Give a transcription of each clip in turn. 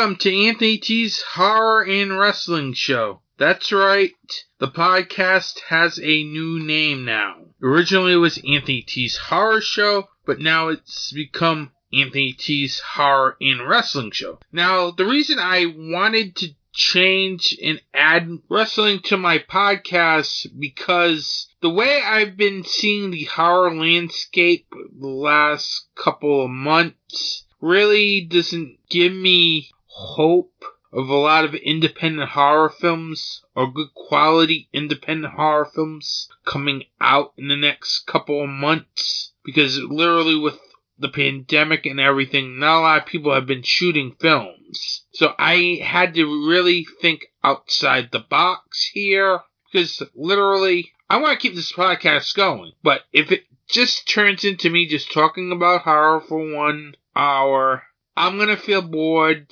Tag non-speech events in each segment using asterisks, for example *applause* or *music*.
Welcome to Anthony T's Horror and Wrestling Show. That's right, the podcast has a new name now. Originally it was Anthony T's Horror Show, but now it's become Anthony T's Horror and Wrestling Show. Now, the reason I wanted to change and add wrestling to my podcast because the way I've been seeing the horror landscape the last couple of months really doesn't give me hope of a lot of independent horror films or good quality independent horror films coming out in the next couple of months. Because literally with the pandemic and everything, not a lot of people have been shooting films. So I had to really think outside the box here because literally I want to keep this podcast going, but if it just turns into me just talking about horror for one hour, I'm gonna feel bored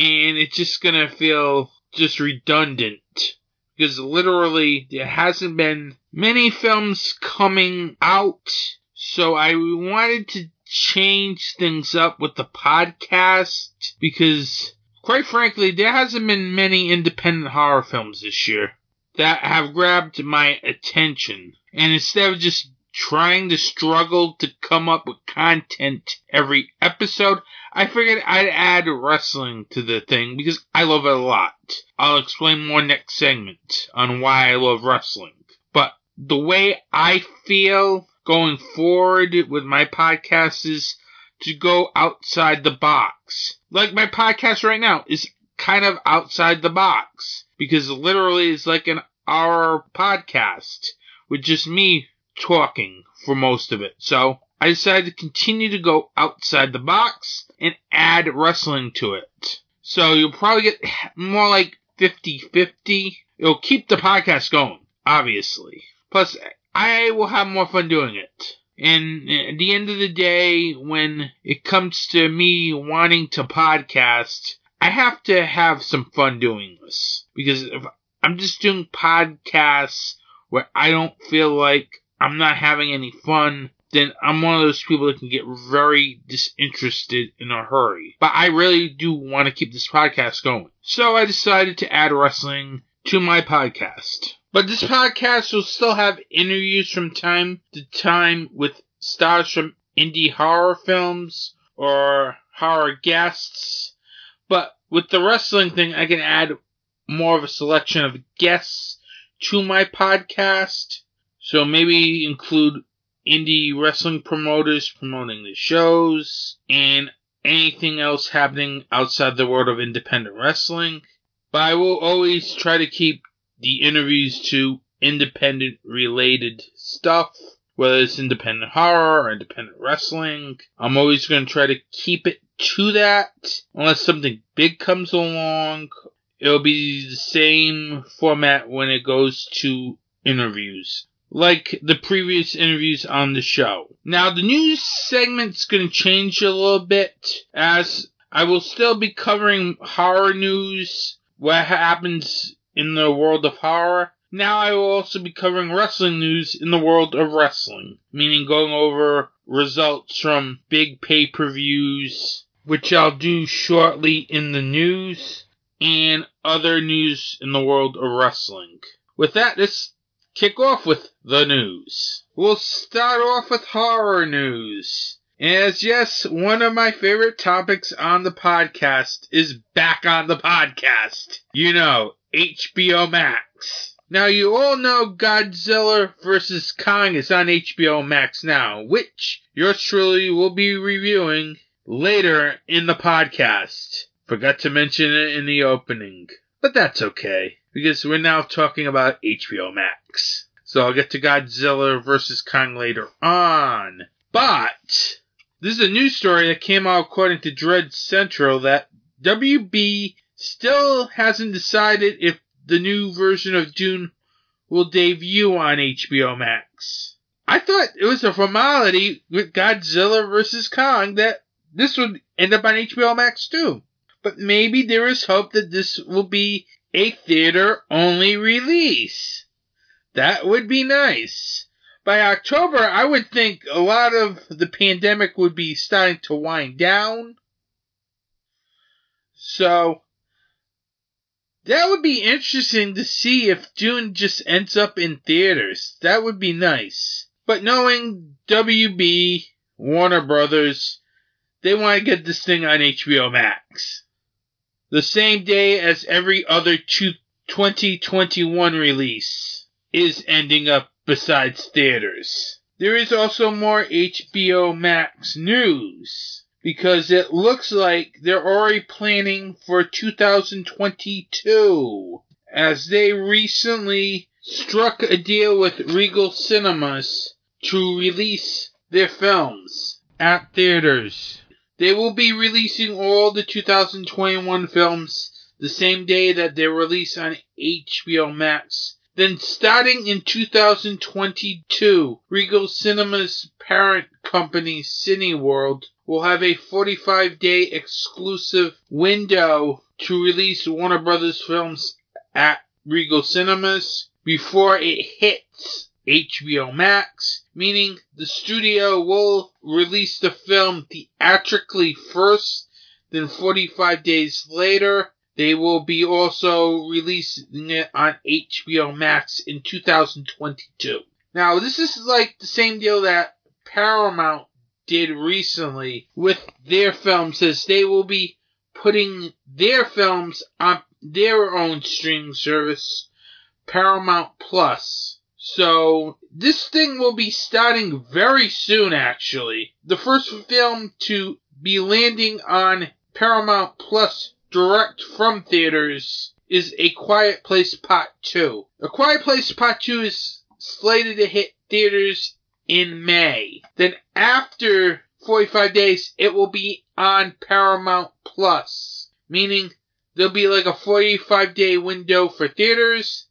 and it's just gonna feel just redundant. Because literally there hasn't been many films coming out so I wanted to change things up with the podcast because quite frankly there hasn't been many independent horror films this year that have grabbed my attention. And instead of just trying to struggle to come up with content every episode, I figured I'd add wrestling to the thing because I love it a lot. I'll explain more next segment on why I love wrestling. But the way I feel going forward with my podcast is to go outside the box. Like my podcast right now is kind of outside the box because literally it's like an hour podcast with just me talking for most of it. So I decided to continue to go outside the box and add wrestling to it. So you'll probably get more like 50-50. It'll keep the podcast going, obviously. Plus, I will have more fun doing it. And at the end of the day, when it comes to me wanting to podcast, I have to have some fun doing this. Because if I'm just doing podcasts where I don't feel like I'm not having any fun, then I'm one of those people that can get very disinterested in a hurry. But I really do want to keep this podcast going. So I decided to add wrestling to my podcast. But this podcast will still have interviews from time to time with stars from indie horror films or horror guests. But with the wrestling thing, I can add more of a selection of guests to my podcast so maybe include indie wrestling promoters promoting the shows and anything else happening outside the world of independent wrestling. But I will always try to keep the interviews to independent related stuff, whether it's independent horror or independent wrestling. I'm always going to try to keep it to that unless something big comes along. It'll be the same format when it goes to interviews like the previous interviews on the show. Now, the news segment's going to change a little bit as I will still be covering horror news, what happens in the world of horror. Now I will also be covering wrestling news in the world of wrestling, meaning going over results from big pay-per-views, which I'll do shortly in the news, and other news in the world of wrestling. With that, this kick off with the news. We'll start off with horror news. As yes, one of my favorite topics on the podcast is back on the podcast. You know, HBO Max. Now you all know Godzilla vs. Kong is on HBO Max now, which yours truly will be reviewing later in the podcast. Forgot to mention it in the opening. But that's okay, because we're now talking about HBO Max. So I'll get to Godzilla vs. Kong later on. But, this is a news story that came out according to Dread Central that WB still hasn't decided if the new version of Dune will debut on HBO Max. I thought it was a formality with Godzilla vs. Kong that this would end up on HBO Max too. But maybe there is hope that this will be a theater only release. That would be nice. By October, I would think a lot of the pandemic would be starting to wind down. So that would be interesting to see if Dune just ends up in theaters. That would be nice. But knowing WB, Warner Brothers, they want to get this thing on HBO Max. The same day as every other 2021 release is ending up besides theaters. There is also more HBO Max news because it looks like they're already planning for 2022 as they recently struck a deal with Regal Cinemas to release their films at theaters. They will be releasing all the 2021 films the same day that they release on HBO Max. Then starting in 2022, Regal Cinema's parent company Cineworld will have a 45 day exclusive window to release Warner Brothers films at Regal Cinemas before it hits HBO Max, meaning the studio will release the film theatrically first, then 45 days later, they will be also releasing it on HBO Max in 2022. Now, this is like the same deal that Paramount did recently with their films, as they will be putting their films on their own streaming service, Paramount Plus. So, this thing will be starting very soon, actually. The first film to be landing on Paramount Plus direct from theaters is A Quiet Place Part 2. A Quiet Place Part 2 is slated to hit theaters in May. Then after 45 days, it will be on Paramount Plus, meaning there'll be like a 45 day window for theaters.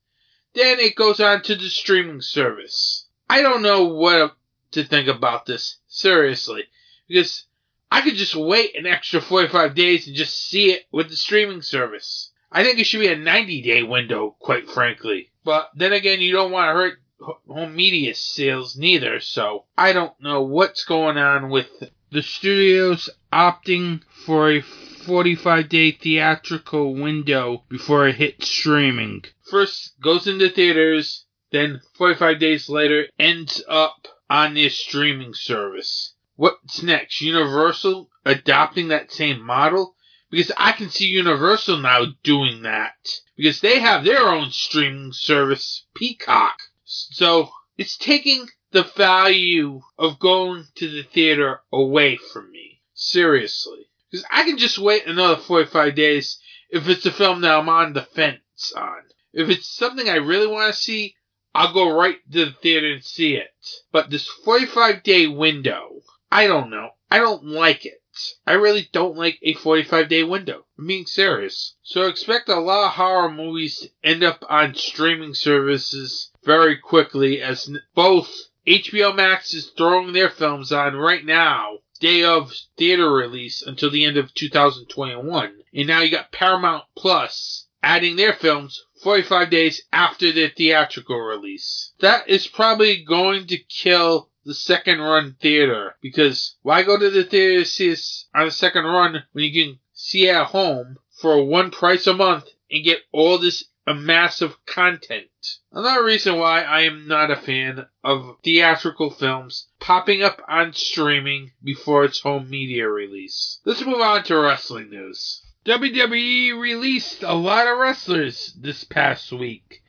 Then it goes on to the streaming service. I don't know what to think about this, seriously, because I could just wait an extra 45 days and just see it with the streaming service. I think it should be a 90 day window, quite frankly. But then again, you don't want to hurt home media sales neither, so I don't know what's going on with the studios opting for a 45 day theatrical window before it hits streaming. First goes into theaters, then 45 days later ends up on their streaming service. What's next? Universal adopting that same model? Because I can see Universal now doing that. Because they have their own streaming service, Peacock. So it's taking the value of going to the theater away from me. Seriously. Because I can just wait another 45 days if it's a film that I'm on the fence on. If it's something I really want to see, I'll go right to the theater and see it. But this 45 day window, I don't know. I don't like it. I really don't like a 45 day window. I'm being serious. So expect a lot of horror movies to end up on streaming services very quickly as both HBO Max is throwing their films on right now, day of theater release until the end of 2021. And now you got Paramount Plus adding their films 45 days after their theatrical release. That is probably going to kill the second run theater because why go to the theater to see on a second run when you can see at home for one price a month and get all this massive content? Another reason why I am not a fan of theatrical films popping up on streaming before its home media release. Let's move on to wrestling news. WWE released a lot of wrestlers this past week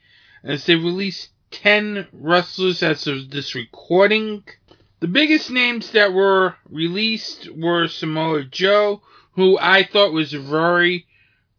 as they released 10 wrestlers as of this recording. The biggest names that were released were Samoa Joe, who I thought was very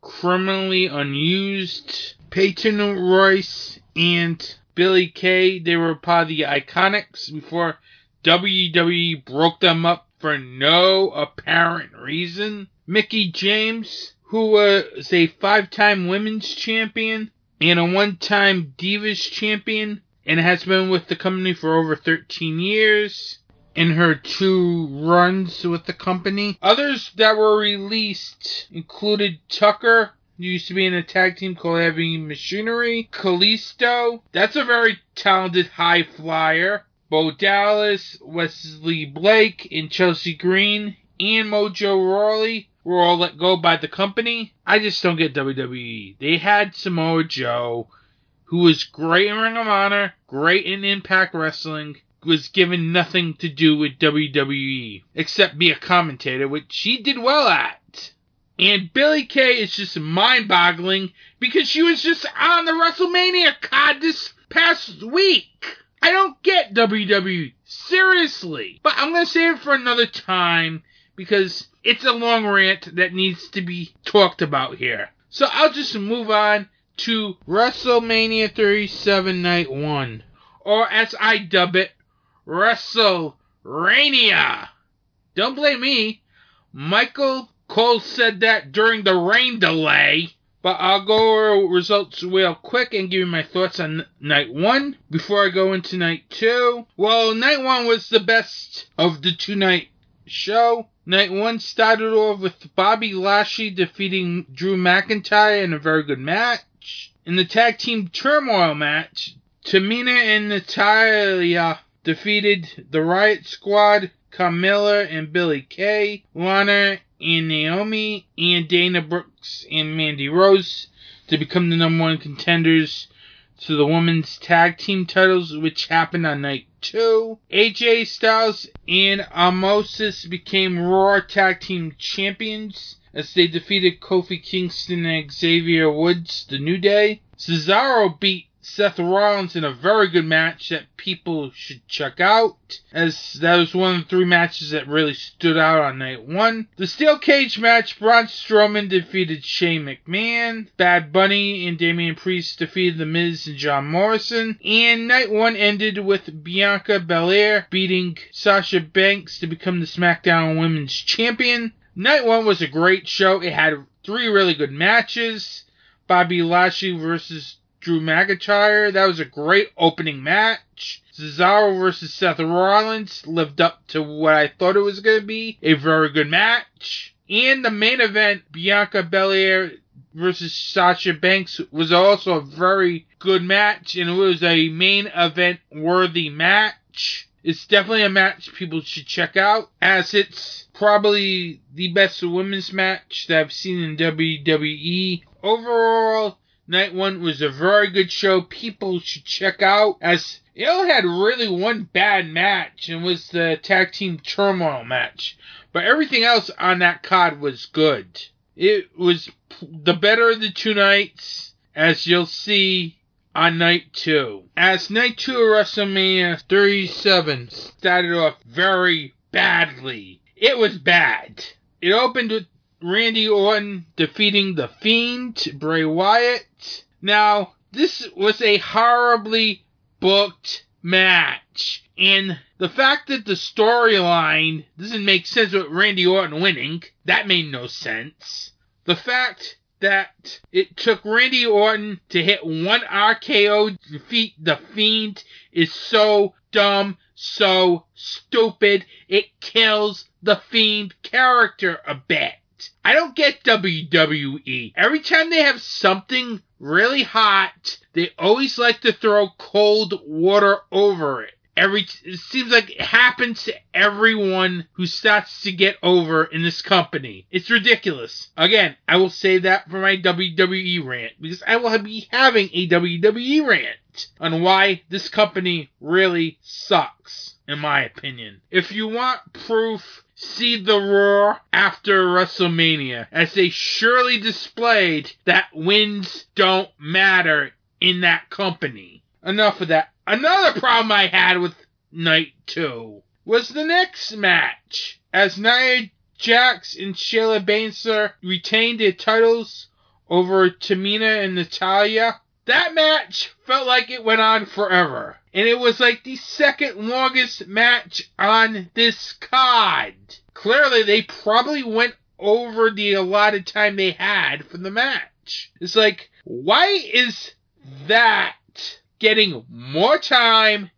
criminally unused, Peyton Royce, and Billy Kay. They were part of the Iconics before WWE broke them up for no apparent reason. Mickie James, who was a five time women's champion, and a one time Divas champion and has been with the company for over 13 years in her two runs with the company. Others that were released included Tucker, who used to be in a tag team called Heavy Machinery, Kalisto, that's a very talented high flyer, Bo Dallas, Wesley Blake, and Chelsea Green, and Mojo Rawley, were all let go by the company. I just don't get WWE. They had Samoa Joe, who was great in Ring of Honor, great in Impact Wrestling, was given nothing to do with WWE except be a commentator, which she did well at. And Billy Kay is just mind boggling because she was just on the WrestleMania card this past week. I don't get WWE. Seriously. But I'm going to save it for another time because it's a long rant that needs to be talked about here. So I'll just move on to WrestleMania 37 Night 1. Or as I dub it, WrestleRania. Don't blame me. Michael Cole said that during the rain delay. But I'll go over results real quick and give you my thoughts on night one before I go into night two. Well, night one was the best of the two night show. Night one started off with Bobby Lashley defeating Drew McIntyre in a very good match. In the tag team turmoil match, Tamina and Natalya defeated the Riot Squad, Carmella and Billy Kay, Lana and Naomi, and Dana Brooks and Mandy Rose to become the number one contenders to the women's tag team titles, which happened on night two. AJ Styles and Omos became Raw Tag Team Champions as they defeated Kofi Kingston and Xavier Woods, the New Day. Cesaro beat Seth Rollins in a very good match that people should check out, as that was one of the three matches that really stood out on night one. The Steel Cage match, Braun Strowman defeated Shane McMahon, Bad Bunny and Damian Priest defeated The Miz and John Morrison, and night one ended with Bianca Belair beating Sasha Banks to become the SmackDown Women's Champion. Night one was a great show. It had three really good matches. Bobby Lashley versus Drew McIntyre. That was a great opening match. Cesaro versus Seth Rollins lived up to what I thought it was going to be. A very good match. And the main event, Bianca Belair versus Sasha Banks, was also a very good match, and it was a main event worthy match. It's definitely a match people should check out, as it's probably the best women's match that I've seen in WWE. Overall, Night one was a very good show. People should check out as it had really one bad match and was the tag team turmoil match. But everything else on that card was good. It was the better of the two nights, as you'll see on night two. As night two of WrestleMania 37 started off very badly. It was bad. It opened with Randy Orton defeating The Fiend, Bray Wyatt. Now, this was a horribly booked match. And the fact that the storyline doesn't make sense with Randy Orton winning, that made no sense. The fact that it took Randy Orton to hit one RKO to defeat The Fiend is so dumb, so stupid, it kills The Fiend character a bit. I don't get WWE. Every time they have something really hot, they always like to throw cold water over it. Every it seems like it happens to everyone who starts to get over in this company. It's ridiculous. Again, I will say that for my WWE rant because I will be having a WWE rant on why this company really sucks, in my opinion. If you want proof see the Raw after WrestleMania, as they surely displayed that wins don't matter in that company. Enough of that. Another problem I had with Night 2 was the next match, as Nia Jax and Shayna Baszler retained their titles over Tamina and Natalya. That match felt like it went on forever. And it was like the second longest match on this card. Clearly, they probably went over the allotted time they had for the match. It's like, why is that getting more time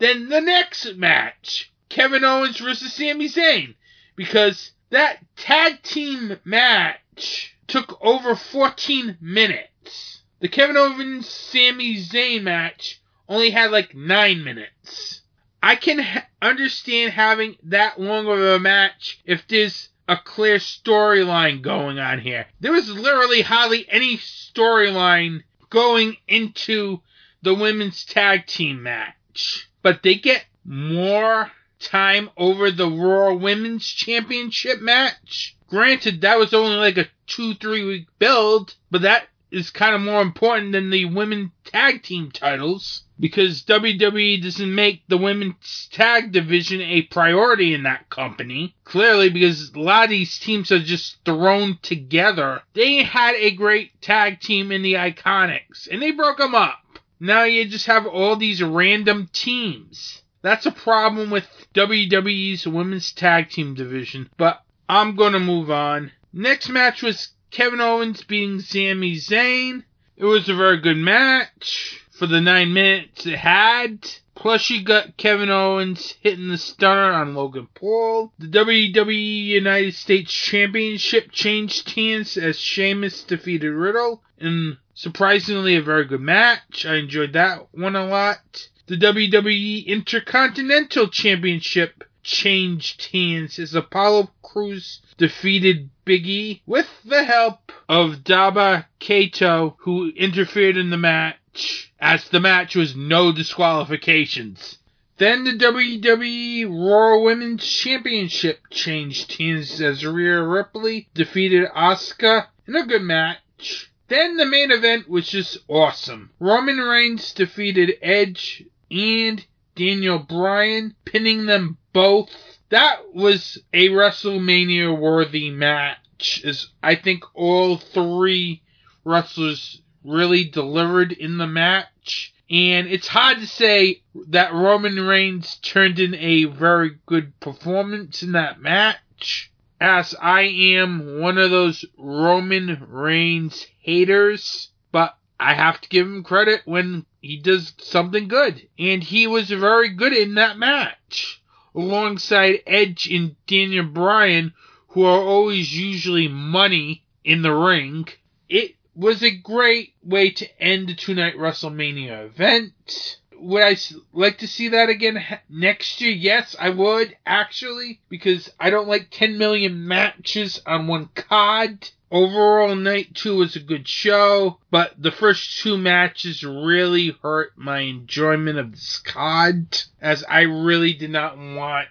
than the next match? Kevin Owens versus Sami Zayn. Because that tag team match took over 14 minutes. The Kevin Owens Sami Zayn match only had like 9 minutes. I can ha- understand having that long of a match if there's a clear storyline going on here. There was literally hardly any storyline going into the women's tag team match. But they get more time over the Raw Women's Championship match. Granted, that was only like a two, three week build, but that is kind of more important than the women tag team titles because WWE doesn't make the women's tag division a priority in that company. Clearly, because a lot of these teams are just thrown together. They had a great tag team in the Iconics, and they broke them up. Now you just have all these random teams. That's a problem with WWE's women's tag team division, but I'm gonna move on. Next match was Kevin Owens beating Sami Zayn. It was a very good match for the nine minutes it had. Plus, you got Kevin Owens hitting the stunner on Logan Paul. The WWE United States Championship changed hands as Sheamus defeated Riddle in surprisingly a very good match. I enjoyed that one a lot. The WWE Intercontinental Championship changed hands as Apollo Crews defeated Big E with the help of Daba Kato, who interfered in the match, as the match was no disqualifications. Then the WWE Raw Women's Championship changed hands as Rhea Ripley defeated Asuka in a good match. Then the main event was just awesome. Roman Reigns defeated Edge and Daniel Bryan, pinning them both. That was a WrestleMania worthy match, as I think all three wrestlers really delivered in the match. And it's hard to say that Roman Reigns turned in a very good performance in that match, as I am one of those Roman Reigns haters, but I have to give him credit when he does something good. And he was very good in that match, alongside Edge and Daniel Bryan, who are always usually money in the ring. It was a great way to end the two night WrestleMania event. Would I like to see that again next year? Yes, I would, actually, because I don't like 10 million matches on one card. Overall, night two was a good show, but the first two matches really hurt my enjoyment of this card, as I really did not want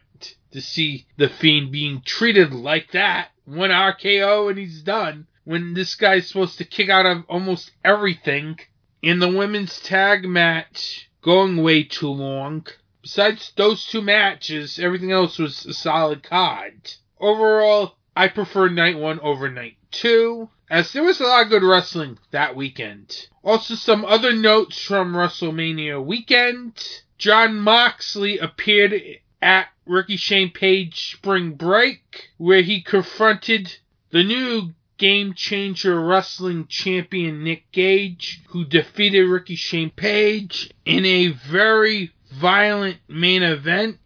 to see The Fiend being treated like that. One RKO and he's done when this guy's supposed to kick out of almost everything. In the women's tag match, going way too long. Besides those two matches, everything else was a solid card. Overall, I prefer night one over night two, as there was a lot of good wrestling that weekend. Also, some other notes from WrestleMania weekend. Jon Moxley appeared at Ricky Shane Page Spring Break, where he confronted the new Game Changer Wrestling Champion Nick Gage, who defeated Ricky Shane Page in a very violent main event.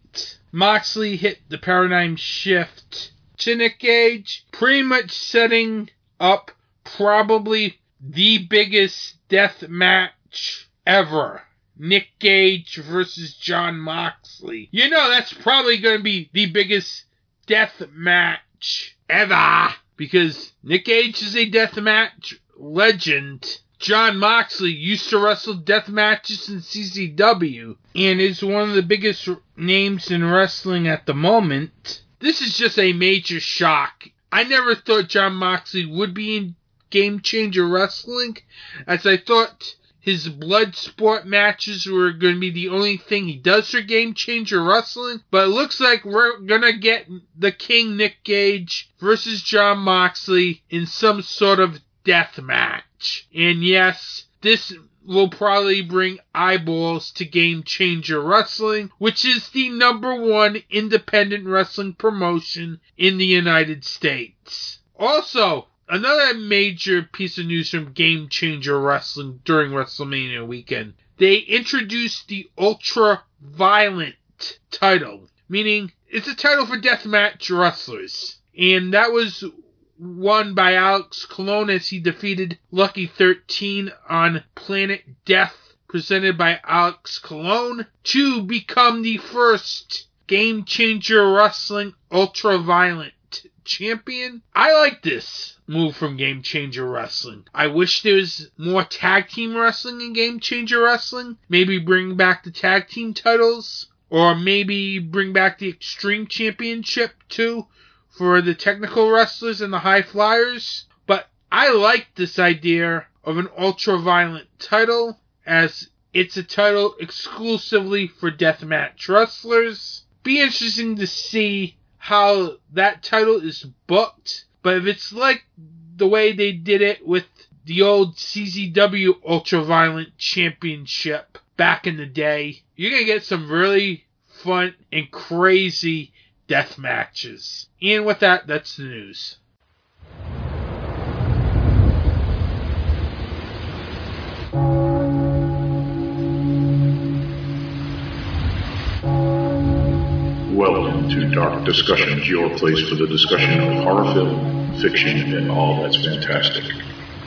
Moxley hit the paradigm shift to Nick Gage, pretty much setting up probably the biggest death match ever. Nick Gage versus Jon Moxley. You know that's probably going to be the biggest death match ever because Nick Gage is a death match legend. Jon Moxley used to wrestle death matches in CZW and is one of the biggest names in wrestling at the moment. This is just a major shock. I never thought Jon Moxley would be in Game Changer Wrestling, as I thought his blood sport matches were going to be the only thing he does for Game Changer Wrestling, but it looks like we're going to get the King Nick Gage versus Jon Moxley in some sort of death match. And yes, this will probably bring eyeballs to Game Changer Wrestling, which is the number one independent wrestling promotion in the United States. Also, Another major piece of news from Game Changer Wrestling during WrestleMania weekend. They introduced the Ultra Violent title, meaning it's a title for deathmatch wrestlers. And that was won by Alex Colon as he defeated Lucky 13 on Planet Death, presented by Alex Colon, to become the first Game Changer Wrestling Ultra Violent champion. I like this move from Game Changer Wrestling. I wish there was more tag team wrestling in Game Changer Wrestling. Maybe bring back the tag team titles. Or maybe bring back the Extreme Championship too for the technical wrestlers and the high flyers. But I like this idea of an ultra violent title as it's a title exclusively for deathmatch wrestlers. Be interesting to see how that title is booked. But if it's like the way they did it with the old CZW Ultra Violent Championship back in the day, you're going to get some really fun and crazy death matches. And with that, that's the news. Welcome to Dark Discussions, your place for the discussion of horror film, fiction, and all that's fantastic.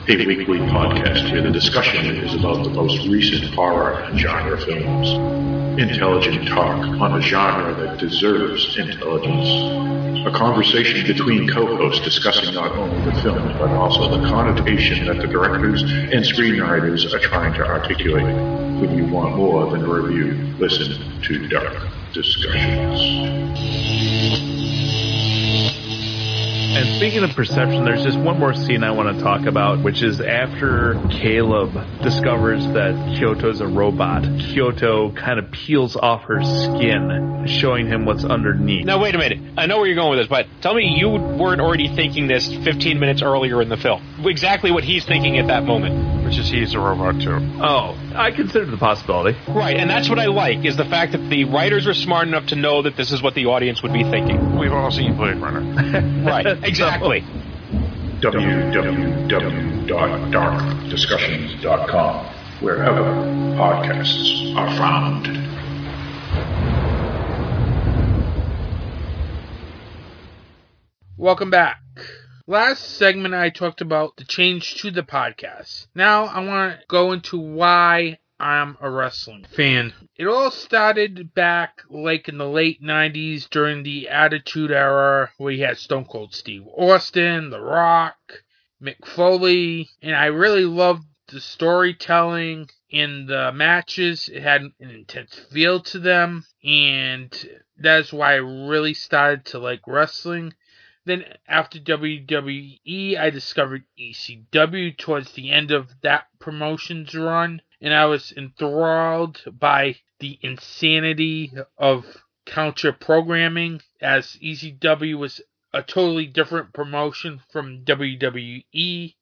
A weekly podcast where the discussion is about the most recent horror and genre films. Intelligent talk on a genre that deserves intelligence. A conversation between co-hosts discussing not only the film, but also the connotation that the directors and screenwriters are trying to articulate. When you want more than a review, listen to Dark Discussions. And speaking of perception, there's just one more scene I want to talk about, which is after Caleb discovers that Kyoko's a robot. Kyoko kind of peels off her skin, showing him what's underneath. Now, wait a minute. I know where you're going with this, but tell me you weren't already thinking this 15 minutes earlier in the film. Exactly what he's thinking at that moment. Which is he's a robot too. Oh, I considered the possibility. Right, and that's what I like, is the fact that the writers were smart enough to know that this is what the audience would be thinking. We've all seen Blade Runner. *laughs* Right, *laughs* exactly. www.darkdiscussions.com, wherever podcasts are found. Welcome back. Last segment I talked about the change to the podcast. Now I want to go into why I'm a wrestling fan. It all started back like in the late 90s during the Attitude Era where you had Stone Cold Steve Austin, The Rock, Mick Foley, and I really loved the storytelling in the matches. It had an intense feel to them, and that's why I really started to like wrestling. Then after WWE, I discovered ECW towards the end of that promotion's run, and I was enthralled by the insanity of counter programming as ECW was a totally different promotion from WWE.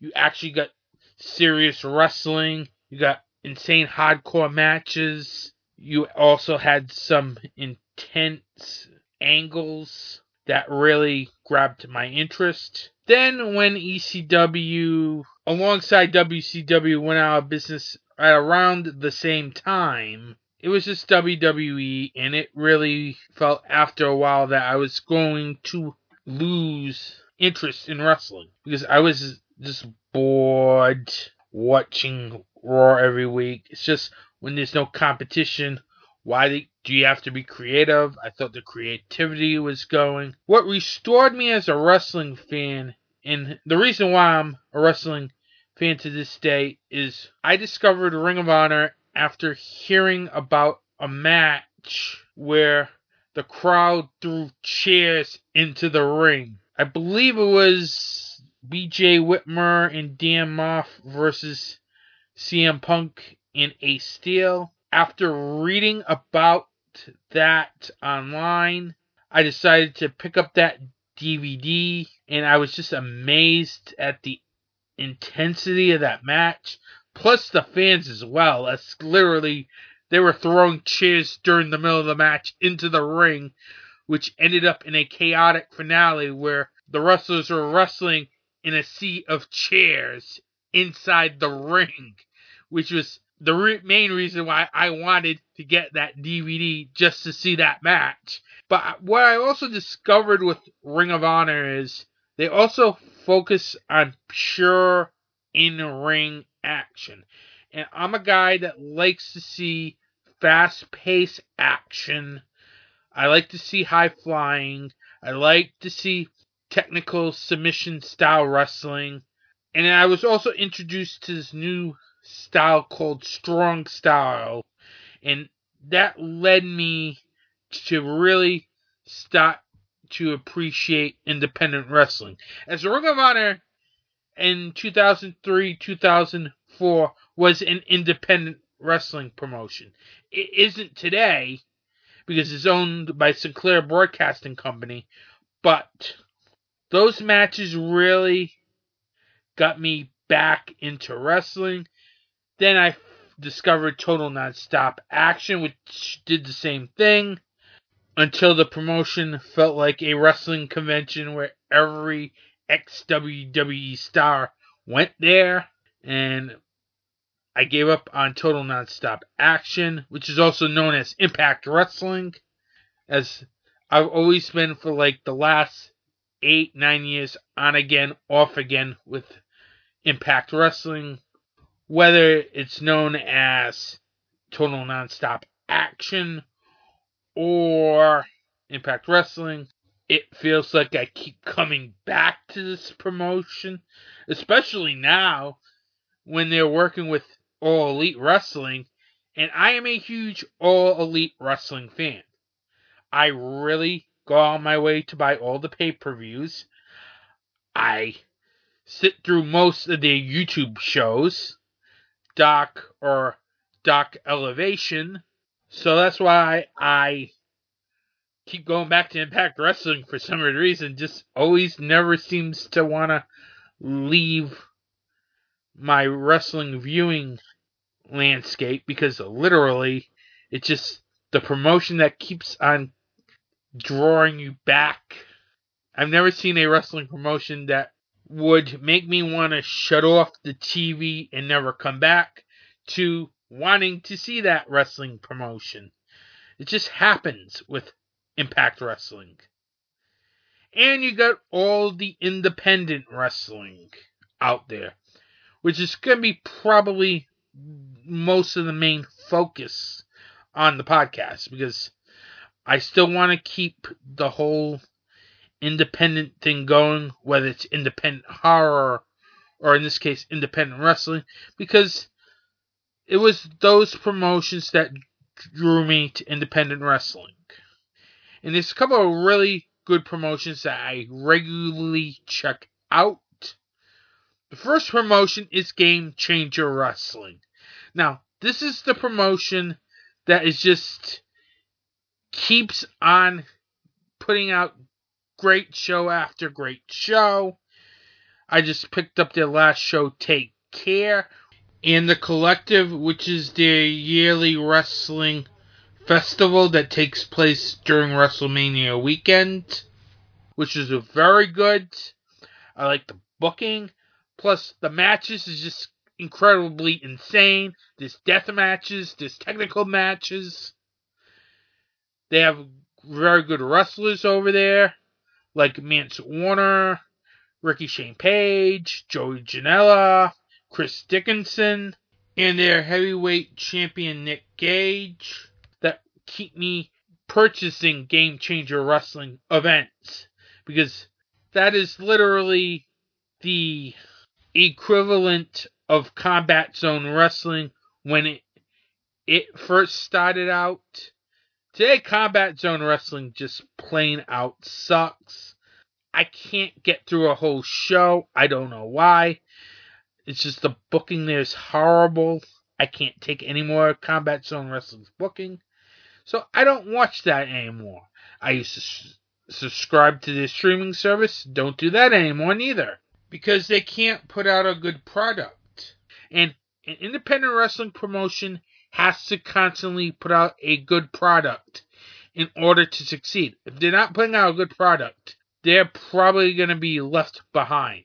You actually got serious wrestling, you got insane hardcore matches, you also had some intense angles that really grabbed my interest. Then when ECW alongside WCW went out of business at around the same time, it was just WWE and it really felt after a while that I was going to lose interest in wrestling because I was just bored watching Raw every week. It's just when there's no competition, why do you have to be creative? I thought the creativity was going. What restored me as a wrestling fan, and the reason why I'm a wrestling fan to this day, is I discovered Ring of Honor after hearing about a match where the crowd threw chairs into the ring. I believe it was BJ Whitmer and Dan Maff versus CM Punk and Ace Steel after reading about that online, I decided to pick up that DVD and I was just amazed at the intensity of that match. Plus the fans as well. as literally they were throwing chairs during the middle of the match into the ring, which ended up in a chaotic finale where the wrestlers were wrestling in a sea of chairs inside the ring, which was the re- main reason why I wanted to get that DVD just to see that match. But what I also discovered with Ring of Honor is they also focus on pure in ring action. And I'm a guy that likes to see fast paced action. I like to see high flying. I like to see technical submission style wrestling. And I was also introduced to this new style called strong style. And that led me to really start to appreciate independent wrestling. As Ring of Honor in 2003 2004 was an independent wrestling promotion. It isn't today because it's owned by Sinclair Broadcasting Company, but those matches really got me back into wrestling. Then I discovered Total Nonstop Action, which did the same thing until the promotion felt like a wrestling convention where every ex WWE star went there. And I gave up on Total Nonstop Action, which is also known as Impact Wrestling, as I've always been for like the last eight, nine years on again, off again with Impact Wrestling, whether it's known as Total Nonstop Action or Impact Wrestling. It feels like I keep coming back to this promotion, especially now when they're working with All Elite Wrestling, and I am a huge All Elite Wrestling fan. I really go on my way to buy all the pay per views. I sit through most of their YouTube shows, Dark or Dark Elevation. So that's why I keep going back to Impact Wrestling for some reason. Just always never seems to want to leave my wrestling viewing landscape because literally it's just the promotion that keeps on drawing you back. I've never seen a wrestling promotion that would make me want to shut off the TV and never come back to wanting to see that wrestling promotion. It just happens with Impact Wrestling. And you got all the independent wrestling out there, which is going to be probably most of the main focus on the podcast because I still want to keep the whole independent thing going, whether it's independent horror or in this case independent wrestling, because it was those promotions that drew me to independent wrestling. And there's a couple of really good promotions that I regularly check out. The first promotion is Game Changer Wrestling. Now, this is the promotion that is just keeps on putting out great show after great show. I just picked up their last show, Take Care, and the Collective, which is their yearly wrestling festival that takes place during WrestleMania weekend, which is very good. I like the booking. Plus, the matches is just incredibly insane. There's death matches, there's technical matches. They have very good wrestlers over there, like Mance Warner, Ricky Shane Page, Joey Janela, Chris Dickinson, and their heavyweight champion Nick Gage that keep me purchasing Game Changer Wrestling events because that is literally the equivalent of Combat Zone Wrestling when it it first started out. Today, Combat Zone Wrestling just plain out sucks. I can't get through a whole show. I don't know why. It's just the booking there is horrible. I can't take any more Combat Zone Wrestling's booking. So I don't watch that anymore. I used to s- subscribe to their streaming service. Don't do that anymore neither. Because they can't put out a good product. And an independent wrestling promotion has to constantly put out a good product in order to succeed. If they're not putting out a good product, they're probably going to be left behind.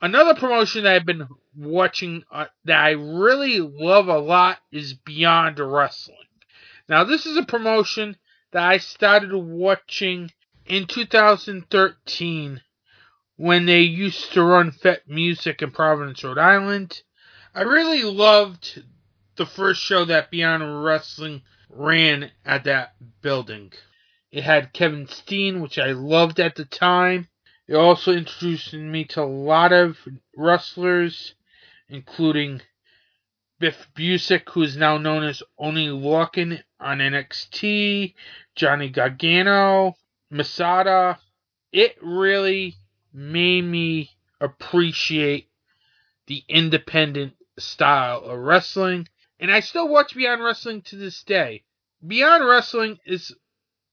Another promotion that I've been watching uh, that I really love a lot is Beyond Wrestling. Now, this is a promotion that I started watching in 2013 when they used to run Fete Music in Providence, Rhode Island. I really loved the first show that Beyond Wrestling ran at that building. It had Kevin Steen, which I loved at the time. It also introduced me to a lot of wrestlers, including Biff Busick, who is now known as Oney Lorcan on NXT, Johnny Gargano, Masada. It really made me appreciate the independent style of wrestling. And I still watch Beyond Wrestling to this day. Beyond Wrestling is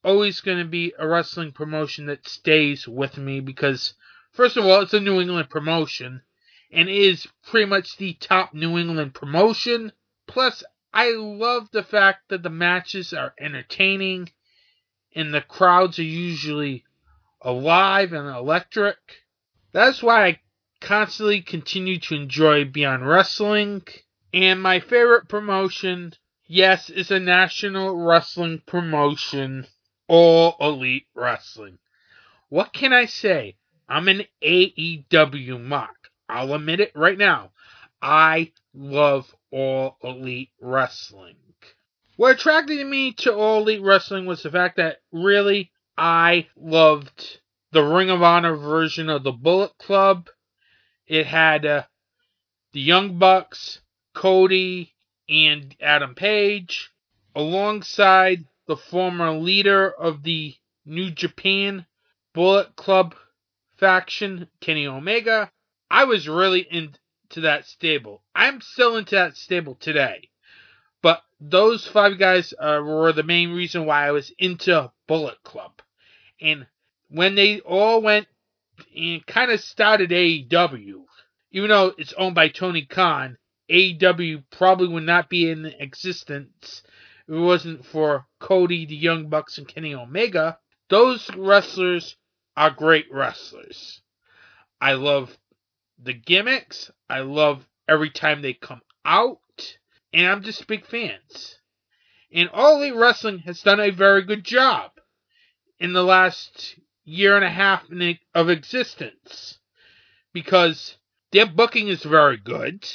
always going to be a wrestling promotion that stays with me because, first of all, it's a New England promotion and is pretty much the top New England promotion. Plus, I love the fact that the matches are entertaining and the crowds are usually alive and electric. That's why I constantly continue to enjoy Beyond Wrestling. And my favorite promotion, yes, is a national wrestling promotion, All Elite Wrestling. What can I say? I'm an AEW mark. I'll admit it right now. I love All Elite Wrestling. What attracted me to All Elite Wrestling was the fact that really I loved the Ring of Honor version of the Bullet Club. It had uh, the Young Bucks, Cody, and Adam Page, alongside the former leader of the New Japan Bullet Club faction, Kenny Omega. I was really into that stable. I'm still into that stable today. But those five guys uh, were the main reason why I was into Bullet Club. And when they all went and kind of started AEW, even though it's owned by Tony Khan, AEW probably would not be in existence if it wasn't for Cody, the Young Bucks, and Kenny Omega. Those wrestlers are great wrestlers. I love the gimmicks. I love every time they come out. And I'm just big fans. And All Elite Wrestling has done a very good job in the last year and a half of existence. Because their booking is very good.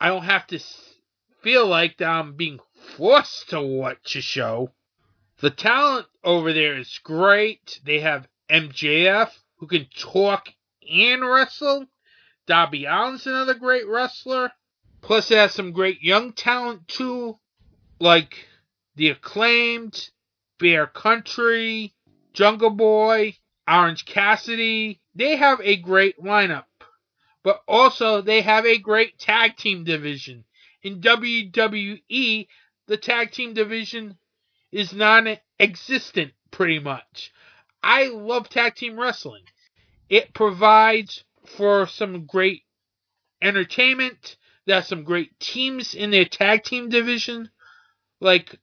I don't have to feel like I'm being forced to watch a show. The talent over there is great. They have MJF, who can talk and wrestle. Darby Allin's another great wrestler. Plus, it has some great young talent too, like the acclaimed Bear Country, Jungle Boy, Orange Cassidy. They have a great lineup, but also they have a great tag team division. In WWE, the tag team division is non existent pretty much. I love tag team wrestling. It provides for some great entertainment. There's some great teams in their tag team division, like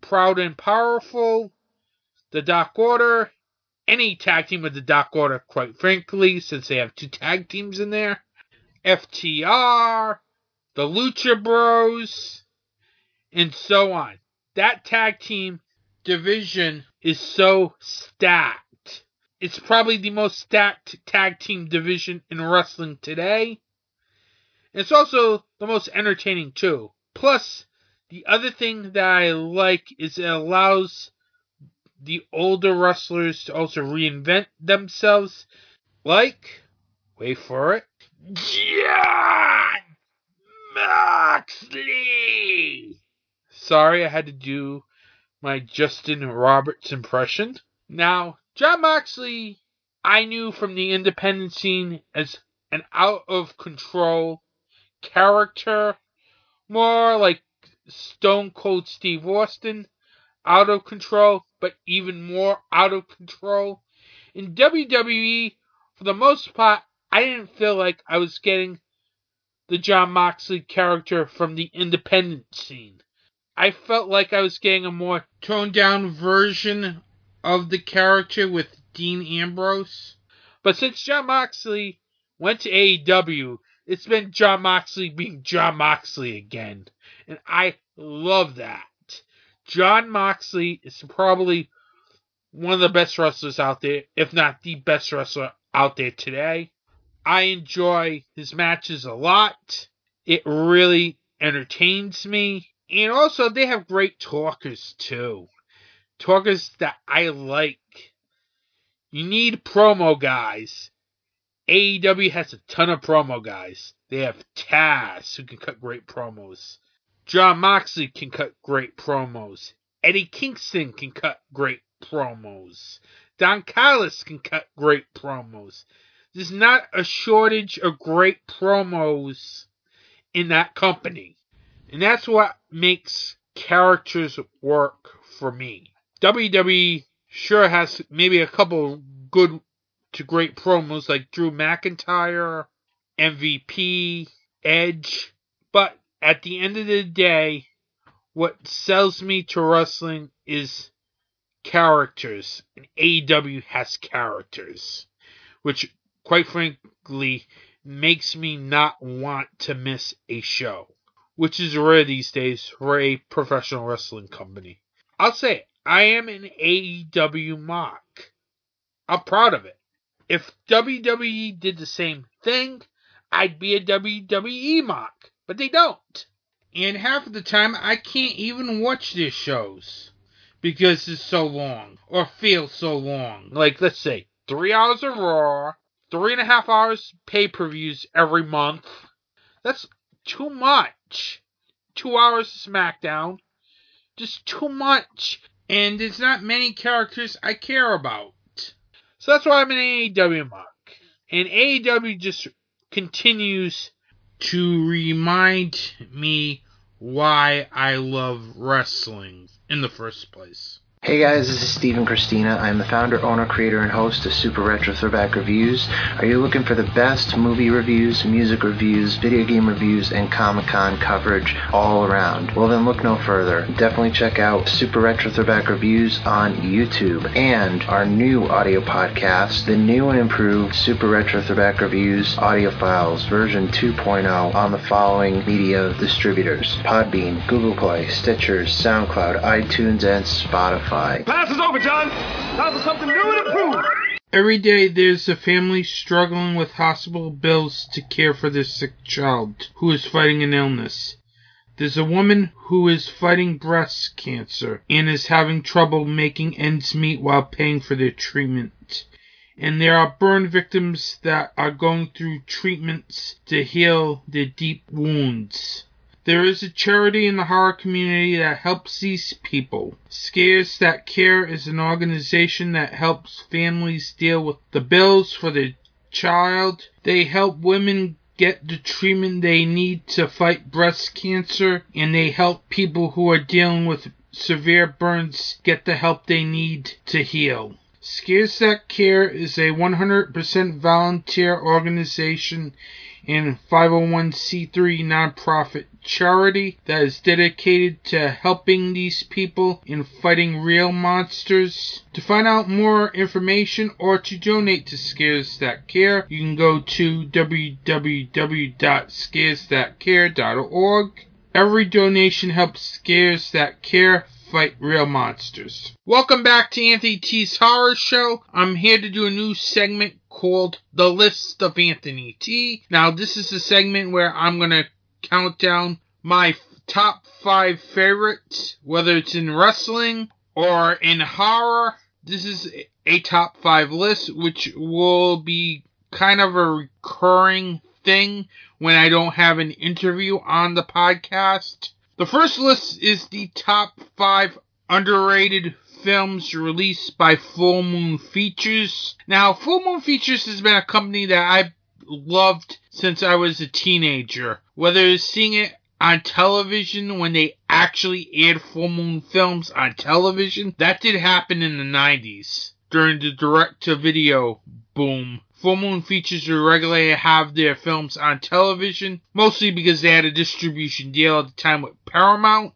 Proud and Powerful, the Dark Order, any tag team with the Dark Order, quite frankly, since they have two tag teams in there. FTR, the Lucha Bros, and so on. That tag team division is so stacked. It's probably the most stacked tag team division in wrestling today. It's also the most entertaining too. Plus, the other thing that I like is it allows the older wrestlers to also reinvent themselves. Like, wait for it, Jon Moxley! Sorry, I had to do my Justin Roberts impression. Now, Jon Moxley, I knew from the independent scene as an out of control character, more like Stone Cold Steve Austin, out of control, but even more out of control. In WWE, for the most part, I didn't feel like I was getting the Jon Moxley character from the independent scene. I felt like I was getting a more toned down version of the character with Dean Ambrose. But since Jon Moxley went to AEW, it's been Jon Moxley being Jon Moxley again. And I love that. Jon Moxley is probably one of the best wrestlers out there, if not the best wrestler out there today. I enjoy his matches a lot. It really entertains me. And also, they have great talkers too. Talkers that I like. You need promo guys. AEW has a ton of promo guys. They have Taz, who can cut great promos. Jon Moxley can cut great promos. Eddie Kingston can cut great promos. Don Callis can cut great promos. There's not a shortage of great promos in that company. And that's what makes characters work for me. WWE sure has maybe a couple good to great promos like Drew McIntyre, MVP, Edge, but at the end of the day, what sells me to wrestling is characters, and AEW has characters, which quite frankly makes me not want to miss a show, which is rare these days for a professional wrestling company. I'll say it, I am an AEW mark. I'm proud of it. If WWE did the same thing, I'd be a WWE mark, but they don't. And half of the time, I can't even watch their shows because it's so long or feels so long. Like, let's say, three hours of Raw, three and a half hours pay per views every month. That's too much. Two hours of SmackDown. Just too much. And there's not many characters I care about. So that's why I'm an AEW mark. And AEW just continues to remind me why I love wrestling in the first place. Hey guys, this is Stephen Christina. I'm the founder, owner, creator, and host of Super Retro Throwback Reviews. Are you looking for the best movie reviews, music reviews, video game reviews, and Comic Con coverage all around? Well, then look no further. Definitely check out Super Retro Throwback Reviews on YouTube and our new audio podcast, the new and improved Super Retro Throwback Reviews audio files version 2.0 on the following media distributors Podbean, Google Play, Stitchers, SoundCloud, iTunes, and Spotify. Pass is over, John. Time for something new and improved. Every day there's a family struggling with hospital bills to care for their sick child who is fighting an illness. There's a woman who is fighting breast cancer and is having trouble making ends meet while paying for their treatment. And there are burn victims that are going through treatments to heal their deep wounds. There is a charity in the horror community that helps these people. Scares That Care is an organization that helps families deal with the bills for their child. They help women get the treatment they need to fight breast cancer, and they help people who are dealing with severe burns get the help they need to heal. Scares That Care is a 100% volunteer organization and 501c3 nonprofit charity that is dedicated to helping these people in fighting real monsters. To find out more information or to donate to Scares That Care, you can go to www.scaresthatcare.org. Every donation helps Scares That Care fight real monsters. Welcome back to Anthony T's Horror Show. I'm here to do a new segment called The List of Anthony T. Now, this is a segment where I'm going to count down my top five favorites, whether it's in wrestling or in horror. This is a top five list, which will be kind of a recurring thing when I don't have an interview on the podcast. The first list is the top five underrated films released by Full Moon Features. Now, Full Moon Features has been a company that I've loved since I was a teenager. Whether seeing it on television when they actually aired Full Moon films on television, that did happen in the 90s during the direct to video boom. Full Moon Features would regularly have their films on television, mostly because they had a distribution deal at the time with Paramount.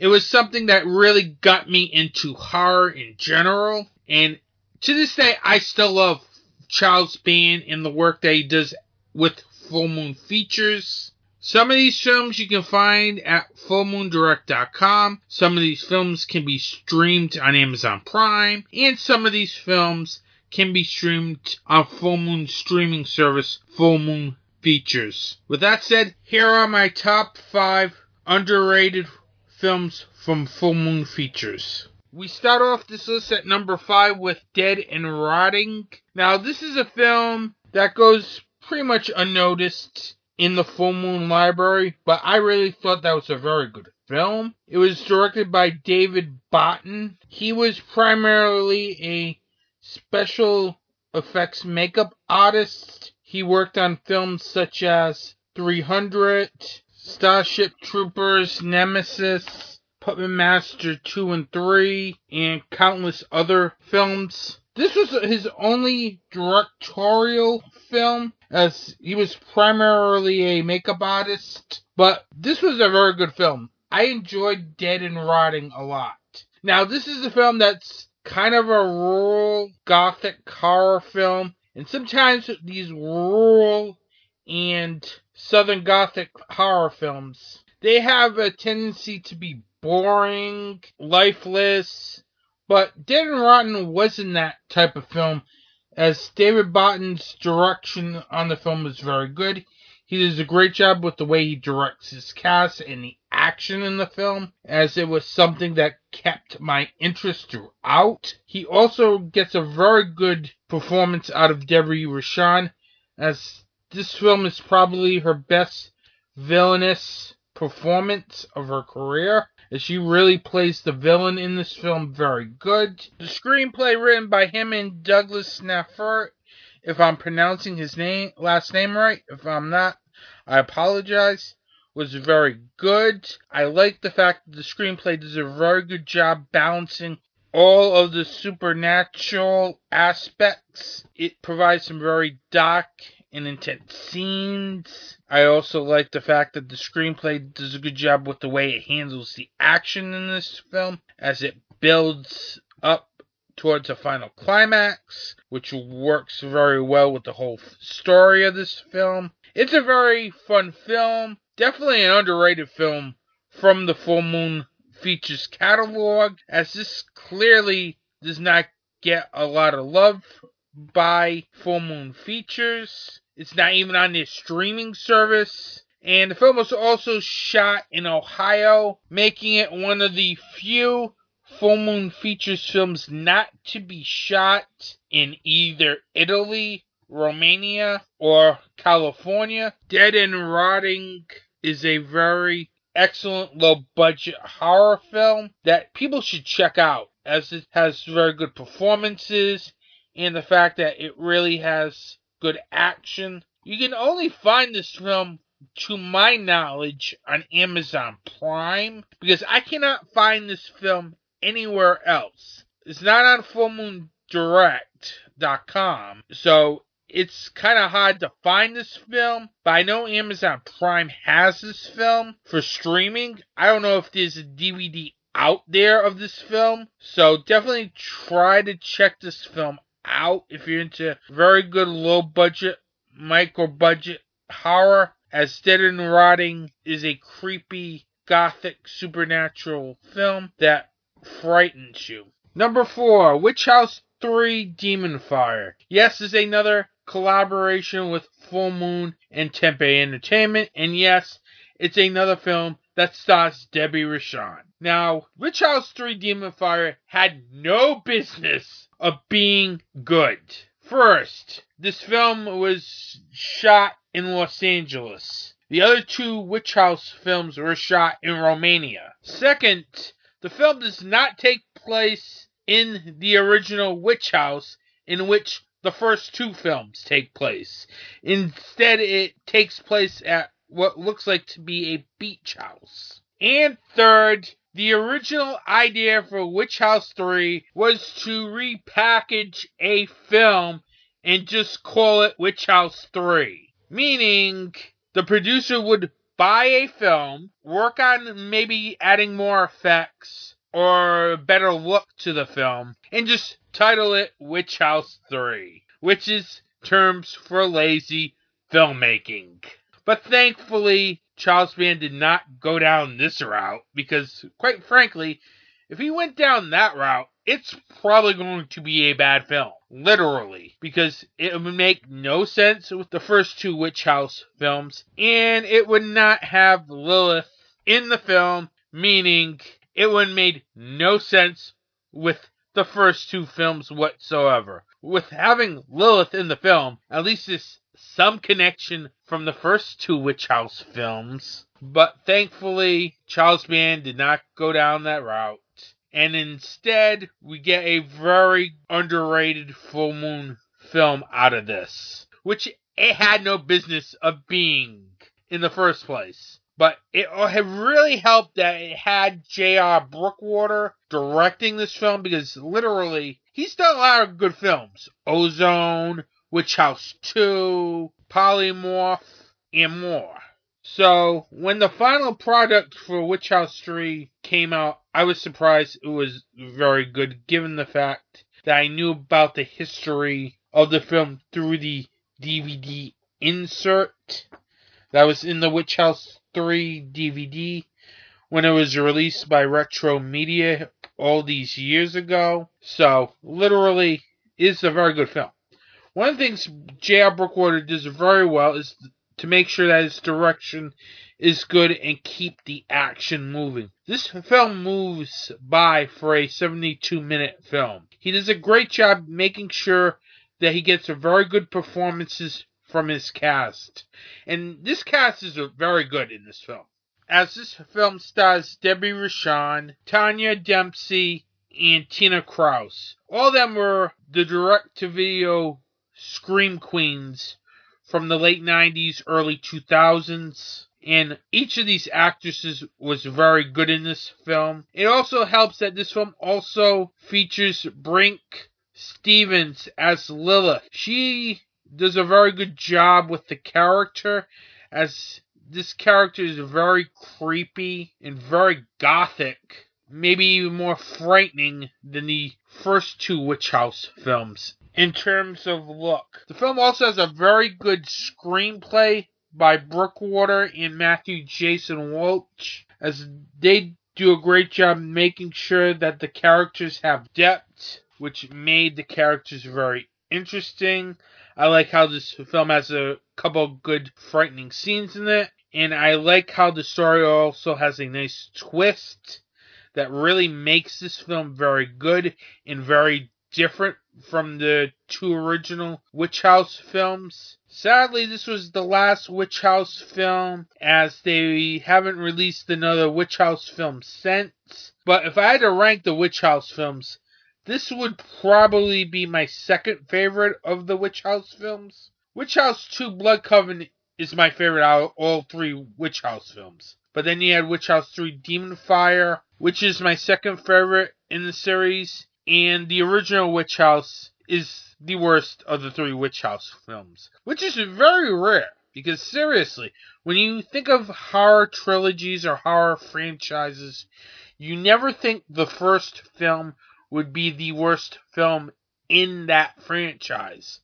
It was something that really got me into horror in general, and to this day, I still love Charles Band and the work that he does with Full Moon Features. Some of these films you can find at fullmoondirect.com. Some of these films can be streamed on Amazon Prime, and some of these films can be streamed on Full Moon streaming service Full Moon Features. With that said, here are my top 5 underrated films from Full Moon Features. We start off this list at number five with Dead and Rotting. Now, this is a film that goes pretty much unnoticed in the Full Moon Library, but I really thought that was a very good film. It was directed by David Barton. He was primarily a special effects makeup artist. He worked on films such as 300, Starship Troopers, Nemesis, Puppet Master 2 and 3, and countless other films. This was his only directorial film, as he was primarily a makeup artist, but this was a very good film. I enjoyed Dead and Rotting a lot. Now, this is a film that's kind of a rural gothic horror film, and sometimes these rural and southern gothic horror films, they have a tendency to be boring, lifeless, but Dead and Rotting wasn't that type of film, as David Barton's direction on the film was very good. He does a great job with the way he directs his cast and the action in the film, as it was something that kept my interest throughout. He also gets a very good performance out of Debbie Rochon, as this film is probably her best villainous performance of her career. As she really plays the villain in this film very good. The screenplay written by him and Douglas Snaffert, if I'm pronouncing his name last name right. If I'm not, I apologize. Was very good. I like the fact that the screenplay does a very good job balancing all of the supernatural aspects. It provides some very dark and intense scenes. I also like the fact that the screenplay does a good job with the way it handles the action in this film as it builds up towards a final climax, which works very well with the whole story of this film. It's a very fun film, definitely an underrated film from the Full Moon Features catalog, as this clearly does not get a lot of love by Full Moon Features. It's not even on their streaming service. And the film was also shot in Ohio, making it one of the few Full Moon Features films not to be shot in either Italy, Romania, or California. Dead and Rotting is a very excellent low budget horror film that people should check out as it has very good performances and the fact that it really has good action. You can only find this film, to my knowledge, on Amazon Prime because I cannot find this film anywhere else. It's not on FullMoonDirect.com, so it's kind of hard to find this film, but I know Amazon Prime has this film for streaming. I don't know if there's a DVD out there of this film, so definitely try to check this film out if you're into very good low budget, micro budget horror. As Dead and Rotting is a creepy, gothic, supernatural film that frightens you. Number four, Witch House 3 Demon Fire. Yes, is another collaboration with Full Moon and Tempe Entertainment, and yes, it's another film that stars Debbie Rochon. Now, Witch House 3 Demon Fire had no business of being good. First, this film was shot in Los Angeles. The other two Witch House films were shot in Romania. Second, the film does not take place in the original Witch House in which the first two films take place. Instead, it takes place at what looks like to be a beach house. And third, the original idea for Witch House 3 was to repackage a film and just call it Witch House 3. Meaning, the producer would buy a film, work on maybe adding more effects or better look to the film, and just title it Witch House 3, which is terms for lazy filmmaking. But thankfully, Charles Band did not go down this route because, quite frankly, if he went down that route, it's probably going to be a bad film. Literally. Because it would make no sense with the first two Witch House films, and it would not have Lilith in the film, meaning it would have made no sense with the first two films whatsoever. With having Lilith in the film, at least there's some connection from the first two Witch House films. But thankfully, Charles Band did not go down that route. And instead, we get a very underrated full moon film out of this, which it had no business of being in the first place. But it really helped that it had J.R. Bookwalter directing this film because literally he's done a lot of good films. Ozone, Witch House 2, Polymorph, and more. So when the final product for Witch House 3 came out, I was surprised it was very good given the fact that I knew about the history of the film through the DVD insert that was in the Witch House 3 DVD when it was released by Retro Media all these years ago. So, literally, it's a very good film. One of the things J.R. Bookwalter does very well is to make sure that his direction is good and keep the action moving. This film moves by for a 72 minute film. He does a great job making sure that he gets very good performances from his cast. And this cast is very good in this film. As this film stars Debbie Rochon, Tanya Dempsey, and Tina Krause. All of them were the direct to video scream queens from the late 90s, early 2000s. And each of these actresses was very good in this film. It also helps that this film also features Brinke Stevens as Lilith. She does a very good job with the character as this character is very creepy and very gothic, maybe even more frightening than the first two Witch House films in terms of look. The film also has a very good screenplay by Bookwalter and Matthew Jason Walsh as they do a great job making sure that the characters have depth, which made the characters very interesting. I like how this film has a couple good frightening scenes in it, and I like how the story also has a nice twist that really makes this film very good and very different from the two original Witch House films. Sadly, this was the last Witch House film as they haven't released another Witch House film since. But if I had to rank the Witch House films, this would probably be my second favorite of the Witch House films. Witch House 2 Blood Coven is my favorite out of all three Witch House films. But then you had Witch House 3 Demon Fire, which is my second favorite in the series. And the original Witch House is the worst of the three Witch House films, which is very rare. Because seriously, when you think of horror trilogies or horror franchises, you never think the first film would be the worst film in that franchise.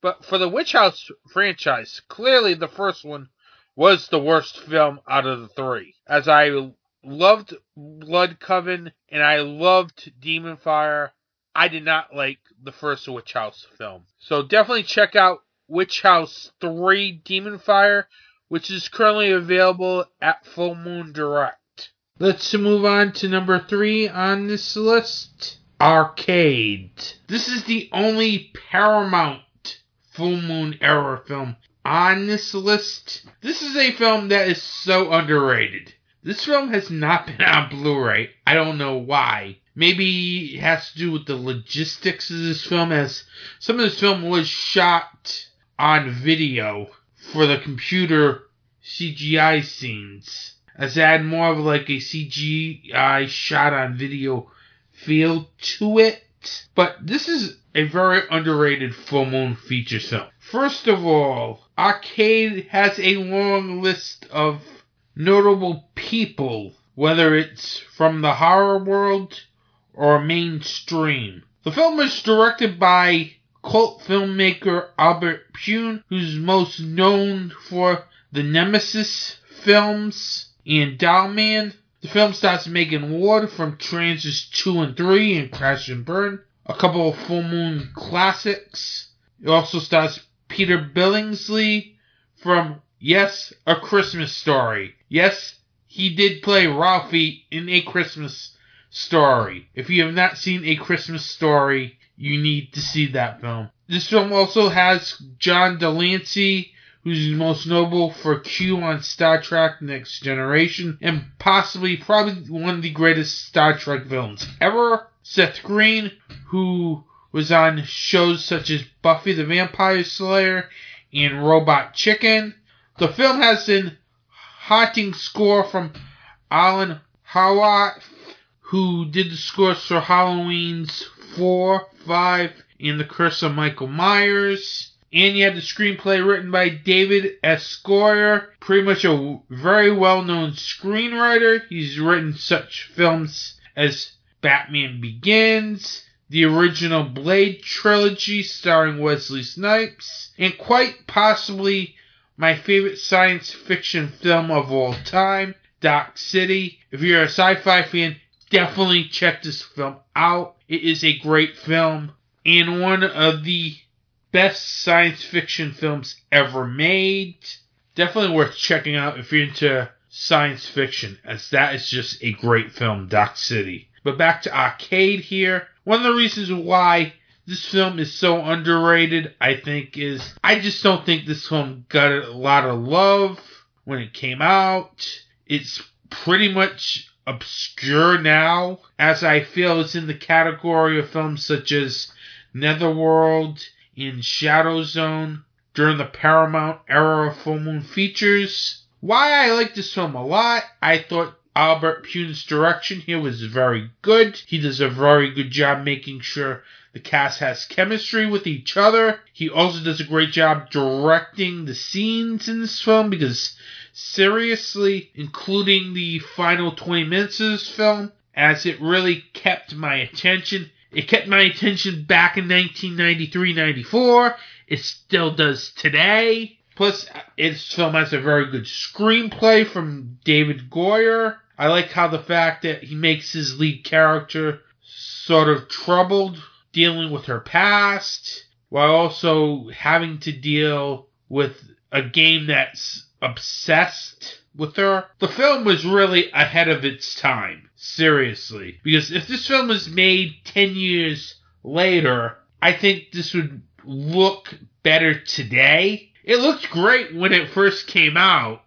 But for the Witch House franchise, clearly the first one was the worst film out of the three. As I loved Blood Coven and I loved Demon Fire, I did not like the first Witch House film. So definitely check out Witch House 3 Demon Fire, which is currently available at Full Moon Direct. Let's move on to number 3 on this list. Arcade. This is the only Paramount Full Moon era film on this list. This is a film that is so underrated. This film has not been on Blu-ray. I don't know why. Maybe it has to do with the logistics of this film, as some of this film was shot on video for the computer CGI scenes, as it had more of like a CGI shot on video feel to it. But this is a very underrated full moon feature film. First of all, Arcade has a long list of notable people, whether it's from the horror world or mainstream. The film is directed by cult filmmaker Albert Pyun, who's most known for the Nemesis films and Dollman. The film starts Megan Ward from Trancers 2 and 3 and Crash and Burn, a couple of Full Moon classics. It also stars Peter Billingsley from Yes, A Christmas Story. Yes, he did play Ralphie in A Christmas Story. If you have not seen A Christmas Story, you need to see that film. This film also has John Delancey, who's most notable for Q on Star Trek Next Generation, and possibly probably one of the greatest Star Trek villains ever. Seth Green, who was on shows such as Buffy the Vampire Slayer and Robot Chicken. The film has an haunting score from Alan Howarth, who did the scores for Halloween's 4, 5, and The Curse of Michael Myers. And you had the screenplay written by David. Goyer, pretty much a very well known screenwriter. He's written such films as Batman Begins, the original Blade trilogy starring Wesley Snipes, and quite possibly my favorite science fiction film of all time, Dark City. If you're a sci fi fan, definitely check this film out. It is a great film and one of the best science fiction films ever made. Definitely worth checking out if you're into science fiction, as that is just a great film, Dark City. But back to Arcade here. One of the reasons why this film is so underrated, I think, is I just don't think this film got a lot of love when it came out. It's pretty much obscure now, as I feel it's in the category of films such as Netherworld and Shadow Zone during the Paramount era of full moon features. Why I like this film a lot, I thought Albert Pyun's direction here was very good. He does a very good job making sure the cast has chemistry with each other. He also does a great job directing the scenes in this film because seriously, including the final 20 minutes of this film, as it really kept my attention. It kept my attention back in 1993-94. It still does today. Plus, this film has a very good screenplay from David Goyer. I like how the fact that he makes his lead character sort of troubled, dealing with her past, while also having to deal with a game that's obsessed with her. The film was really ahead of its time, seriously. Because if this film was made 10 years later, I think this would look better today. It looked great when it first came out,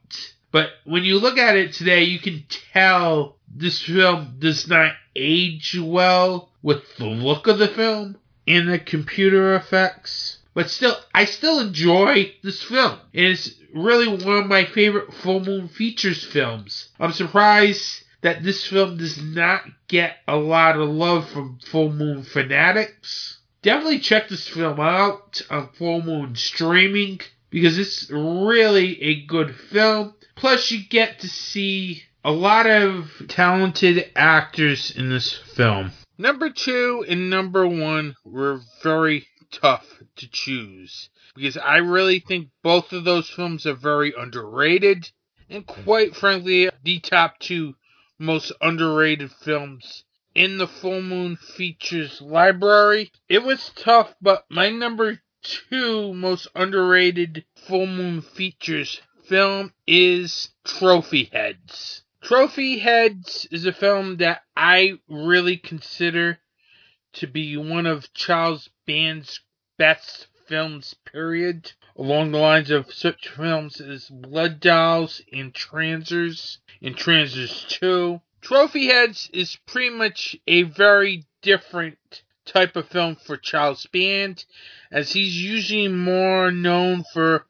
but when you look at it today, you can tell this film does not age well with the look of the film and the computer effects. But still, I still enjoy this film. It's really one of my favorite Full Moon Features films. I'm surprised that this film does not get a lot of love from Full Moon fanatics. Definitely check this film out on Full Moon streaming because it's really a good film. Plus, you get to see a lot of talented actors in this film. Number two and number one were very tough to choose because I really think both of those films are very underrated and quite frankly the top two most underrated films in the Full Moon Features library. It was tough, but my number two most underrated Full Moon Features film is Trophy Heads. Trophy Heads is a film that I really consider to be one of Charles Band's best films, period. Along the lines of such films as Blood Dolls and Trancers and Trancers 2. Trophy Heads is pretty much a very different type of film for Charles Band, as he's usually more known for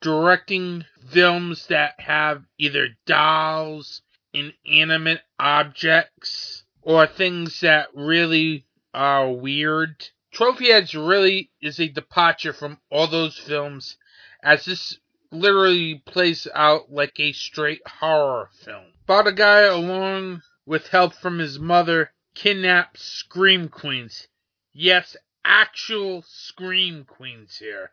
directing films that have either dolls, inanimate objects, or things that really are weird. Trophy Heads really is a departure from all those films, as this literally plays out like a straight horror film. About a guy, along with help from his mother, kidnaps Scream Queens. Yes, actual Scream Queens here.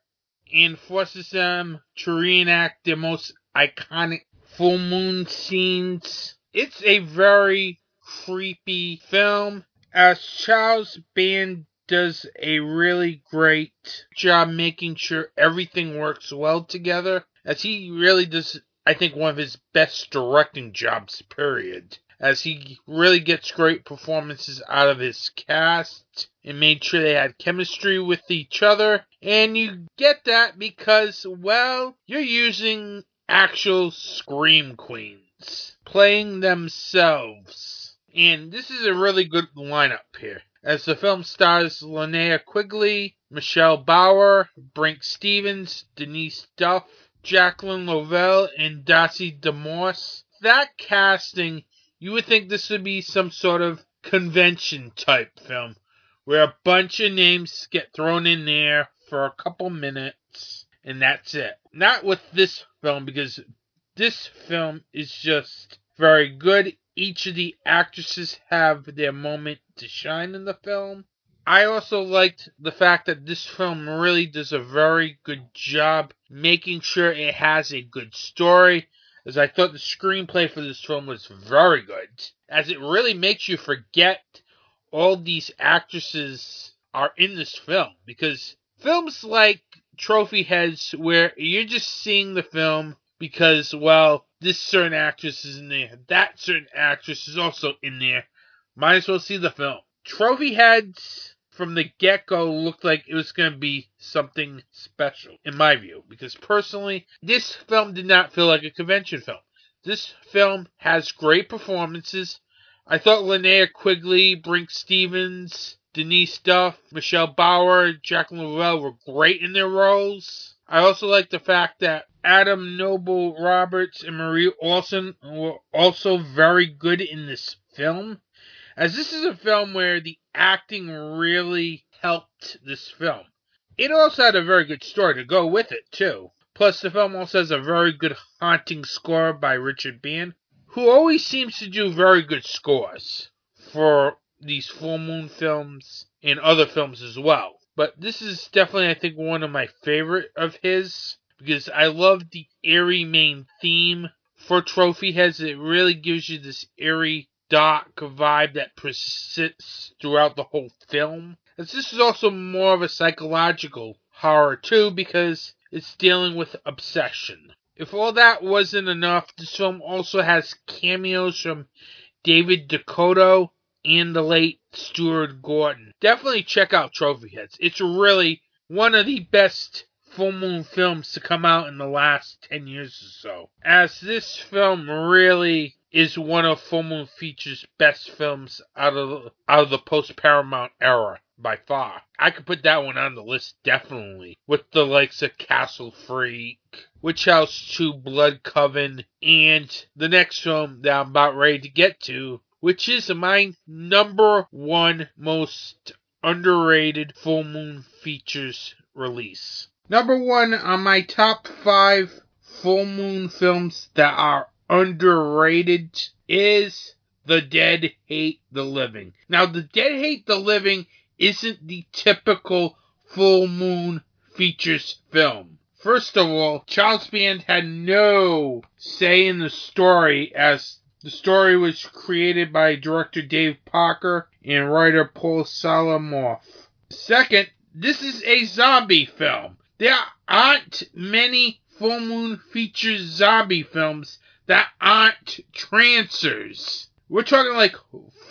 And forces them to reenact their most iconic full moon scenes. It's a very creepy film, as Charles Band does a really great job making sure everything works well together, as he really does, I think, one of his best directing jobs, period. as he really gets great performances out of his cast and made sure they had chemistry with each other. And you get that because, well, you're using actual Scream Queens playing themselves. And this is a really good lineup here. As the film stars Linnea Quigley, Michelle Bauer, Brinke Stevens, Denise Duff, Jacqueline Lovell, and Darcy DeMoss. That casting, you would think this would be some sort of convention type film where a bunch of names get thrown in there for a couple minutes and that's it. Not with this film because this film is just very good. Each of the actresses have their moment to shine in the film. I also liked the fact that this film really does a very good job making sure it has a good story, as I thought the screenplay for this film was very good, as it really makes you forget all these actresses are in this film, because films like Trophy Heads, where you're just seeing the film because, well, this certain actress is in there, that certain actress is also in there, might as well see the film. Trophy Heads from the get go looked like it was going to be something special, in my view, because personally, this film did not feel like a convention film. This film has great performances. I thought Linnea Quigley, Brinke Stevens, Denise Duff, Michelle Bauer, Jacqueline Lovell were great in their roles. I also like the fact that Adam Noble Roberts and Marie Olsen were also very good in this film as this is a film where the acting really helped this film. It also had a very good story to go with it, too. Plus, the film also has a very good haunting score by Richard Band, who always seems to do very good scores for these full moon films and other films as well. But this is definitely, I think, one of my favorite of his because I love the eerie main theme for Trophy Heads. It really gives you this eerie dark vibe that persists throughout the whole film. As this is also more of a psychological horror too because it's dealing with obsession. If all that wasn't enough, this film also has cameos from David DeCoteau and the late Stuart Gordon. Definitely check out Trophy Heads. It's really one of the best full moon films to come out in the last 10 years or so. As this film really is one of Full Moon Features' best films out of out of the post Paramount era by far. I could put that one on the list definitely with the likes of Castle Freak, Witch House 2 Blood Coven, and the next film that I'm about ready to get to, which is my number one most underrated Full Moon Features release. Number one on my top five Full Moon films that are underrated is The Dead Hate the Living. Now, The Dead Hate the Living isn't the typical full moon features film. First of all, Charles Band had no say in the story as the story was created by director Dave Parker and writer Paul Salamoff. Second, this is a zombie film. There aren't many full moon feature zombie films that aren't trancers. We're talking like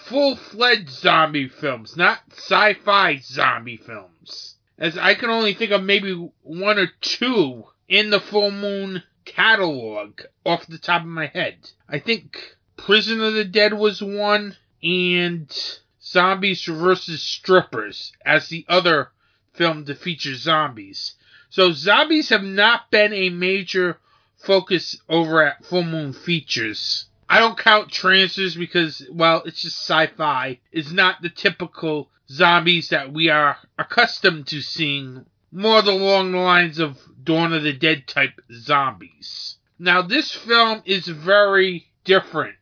full fledged zombie films, not sci fi zombie films. As I can only think of maybe one or two in the Full Moon catalog off the top of my head. I think Prison of the Dead was one, and Zombies vs. Strippers as the other film to feature zombies. So zombies have not been a major focus over at Full Moon Features. I don't count Trancers because, well, it's just sci-fi. It's not the typical zombies that we are accustomed to seeing. More along the lines of Dawn of the Dead type zombies. Now, this film is very different,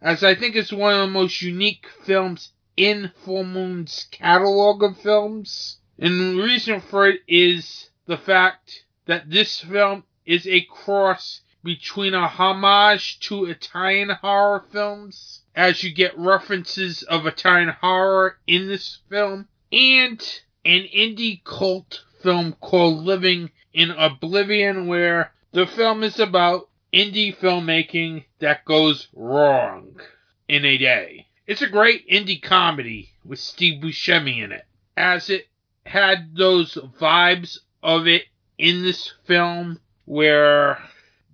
as I think it's one of the most unique films in Full Moon's catalog of films. And the reason for it is the fact that this film is a cross between a homage to Italian horror films, as you get references of Italian horror in this film, and an indie cult film called Living in Oblivion, where the film is about indie filmmaking that goes wrong. in a Day. It's a great indie comedy with Steve Buscemi in it, as it had those vibes of it in this film where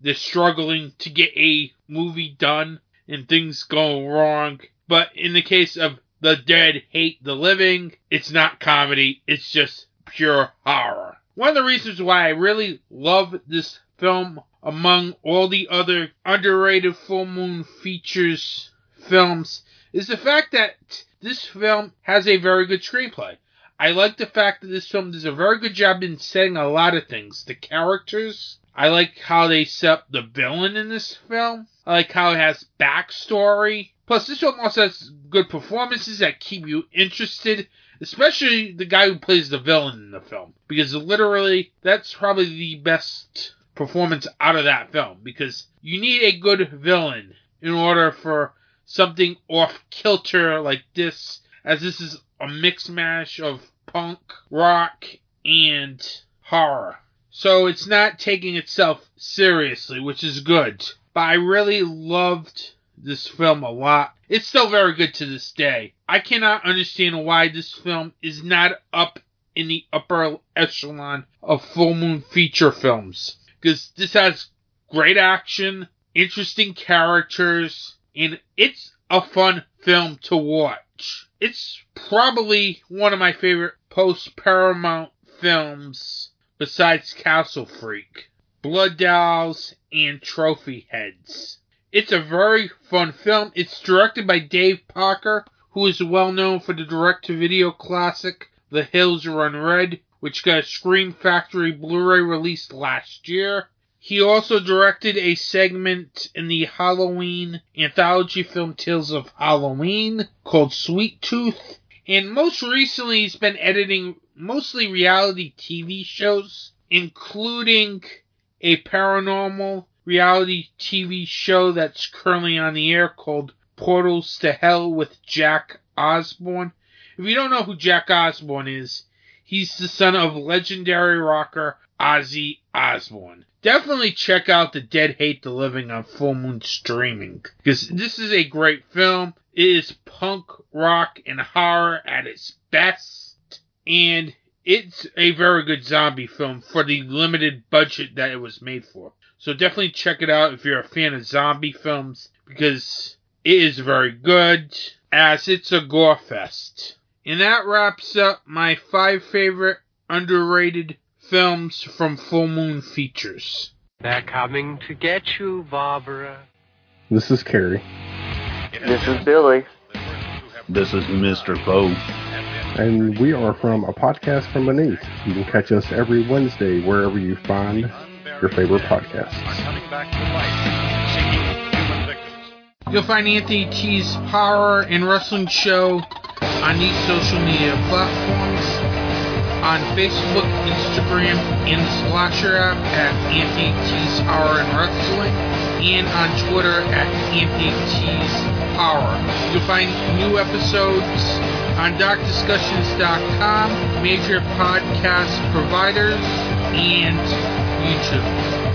they're struggling to get a movie done and things go wrong. But in the case of The Dead Hate the Living, it's not comedy, it's just pure horror. One of the reasons why I really love this film among all the other underrated full moon features films is the fact that this film has a very good screenplay. I like the fact that this film does a very good job in setting a lot of things. The characters, I like how they set up the villain in this film. I like how it has backstory. Plus, this film also has good performances that keep you interested, especially the guy who plays the villain in the film. Because literally, that's probably the best performance out of that film. Because you need a good villain in order for something off kilter like this, as this is a mix mash of punk, rock, and horror. So it's not taking itself seriously, which is good. But I really loved this film a lot. It's still very good to this day. I cannot understand why this film is not up in the upper echelon of full moon feature films. Because this has great action, interesting characters, and it's a fun film to watch. It's probably one of my favorite post Paramount films besides Castle Freak, Blood Dolls, and Trophy Heads. It's a very fun film. It's directed by Dave Parker, who is well known for the direct to video classic The Hills Run Red, which got a Scream Factory Blu ray release last year. He also directed a segment in the Halloween anthology film Tales of Halloween called Sweet Tooth. And most recently, he's been editing mostly reality TV shows, including a paranormal reality TV show that's currently on the air called Portals to Hell with Jack Osbourne. If you don't know who Jack Osbourne is, he's the son of legendary rocker Ozzy Osbourne. Definitely check out The Dead Hate the Living on Full Moon Streaming because this is a great film. It is punk rock and horror at its best, and it's a very good zombie film for the limited budget that it was made for. So definitely check it out if you're a fan of zombie films because it is very good as it's a gore fest. And that wraps up my five favorite underrated films from Full Moon Features. They're coming to get you, Barbara. This is Carrie. This is Billy. This is Mr. Poe. And we are from a podcast from beneath. You can catch us every Wednesday wherever you find your favorite podcasts. You'll find Anthony T's Horror and Wrestling Show on these social media platforms on Facebook, Instagram, and the Slasher app at T's Horror and Wrestling, and on Twitter at T's Horror. You'll find new episodes on DarkDiscussions.com, major podcast providers, and YouTube.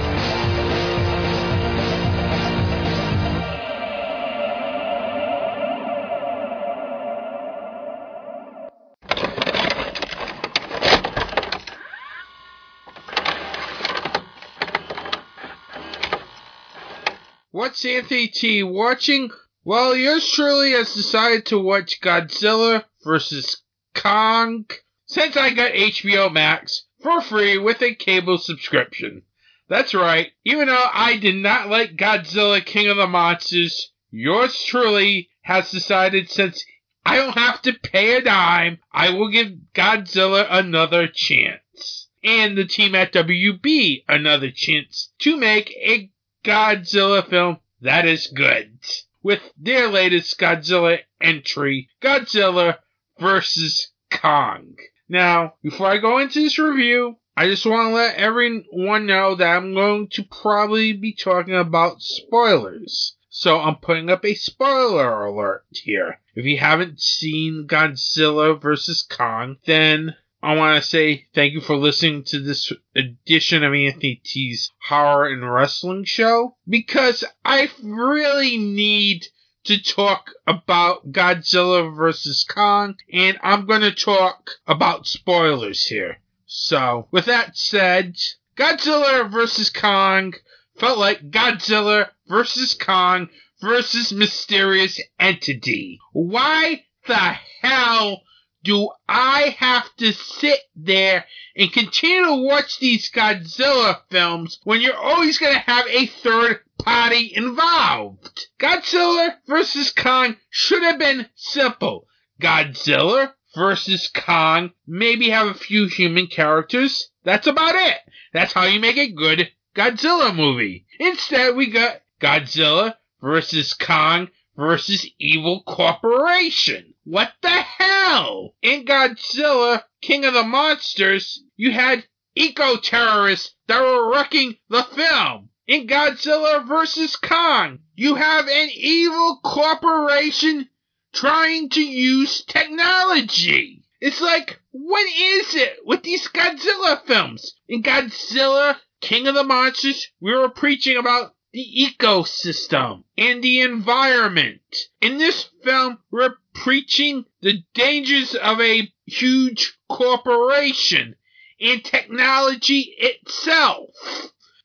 What's Anthony T watching? Well, yours truly has decided to watch Godzilla vs. Kong since I got HBO Max for free with a cable subscription. That's right, even though I did not like Godzilla King of the Monsters, yours truly has decided since I don't have to pay a dime, I will give Godzilla another chance. And the team at WB another chance to make a Godzilla film that is good. With their latest Godzilla entry, Godzilla vs. Kong. Now, before I go into this review, I just want to let everyone know that I'm going to probably be talking about spoilers. So I'm putting up a spoiler alert here. If you haven't seen Godzilla vs. Kong, then I want to say thank you for listening to this edition of Anthony T's Horror and Wrestling Show because I really need to talk about Godzilla vs. Kong, and I'm going to talk about spoilers here. So, with that said, Godzilla vs. Kong felt like Godzilla vs. Kong versus Mysterious Entity. Why the hell do I have to sit there and continue to watch these Godzilla films when you're always going to have a third party involved? Godzilla vs. Kong should have been simple. Godzilla versus Kong, maybe have a few human characters. That's about it. That's how you make a good Godzilla movie. Instead, we got Godzilla versus Kong versus Evil Corporation. What the hell? In Godzilla, King of the Monsters, you had eco-terrorists that were wrecking the film. In Godzilla vs. Kong, you have an evil corporation trying to use technology. It's like, what is it with these Godzilla films? In Godzilla, King of the Monsters, we were preaching about the ecosystem and the environment. In this film, we're preaching the dangers of a huge corporation and technology itself.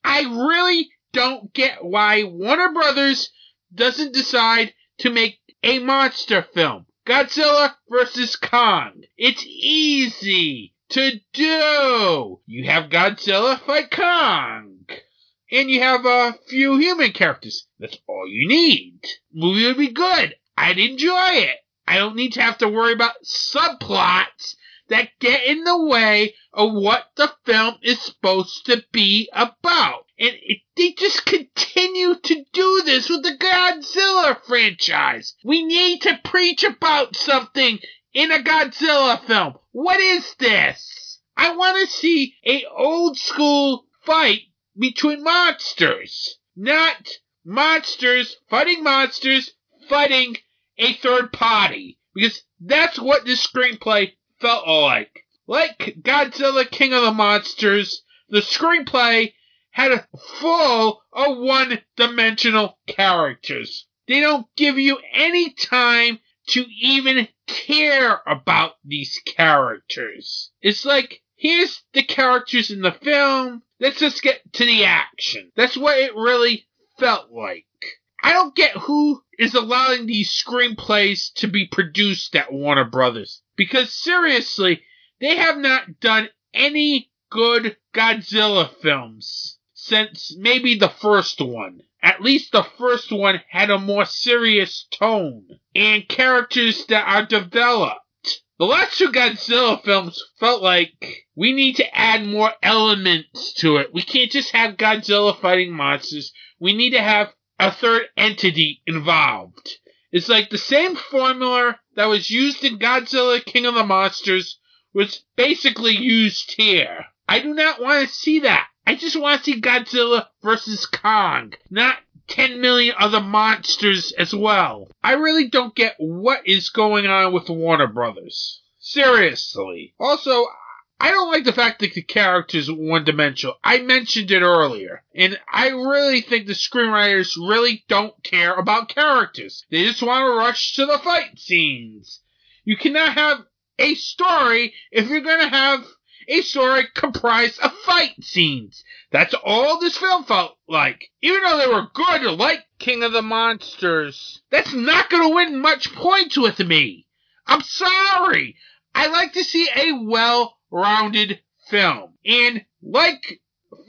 I really don't get why Warner Brothers doesn't decide to make a monster film. Godzilla vs. Kong. It's easy to do. You have Godzilla fight Kong. And you have a few human characters. That's all you need. Movie would be good. I'd enjoy it. I don't need to have to worry about subplots that get in the way of what the film is supposed to be about. And it, they just continue to do this with the Godzilla franchise. We need to preach about something in a Godzilla film. What is this? I want to see a old school fight between monsters, not monsters fighting monsters fighting a third party. Because that's what this screenplay felt like. Like Godzilla King of the Monsters, the screenplay had a full of one dimensional characters. They don't give you any time to even care about these characters. It's like, here's the characters in the film, let's just get to the action. That's what it really felt like. I don't get who is allowing these screenplays to be produced at Warner Brothers. Because seriously, they have not done any good Godzilla films since maybe the first one. At least the first one had a more serious tone and characters that are developed. The last two Godzilla films felt like we need to add more elements to it. We can't just have Godzilla fighting monsters. We need to have a third entity involved. It's like the same formula that was used in Godzilla King of the Monsters was basically used here. I do not want to see that. I just want to see Godzilla versus Kong, not 10 million other monsters as well. I really don't get what is going on with Warner Brothers. Seriously. Also, I don't like the fact that the characters one dimensional. I mentioned it earlier. And I really think the screenwriters really don't care about characters. They just want to rush to the fight scenes. You cannot have a story if you're going to have a story comprised of fight scenes. That's all this film felt like. Even though they were good, like King of the Monsters, that's not going to win much points with me. I'm sorry. I like to see a well rounded film. And like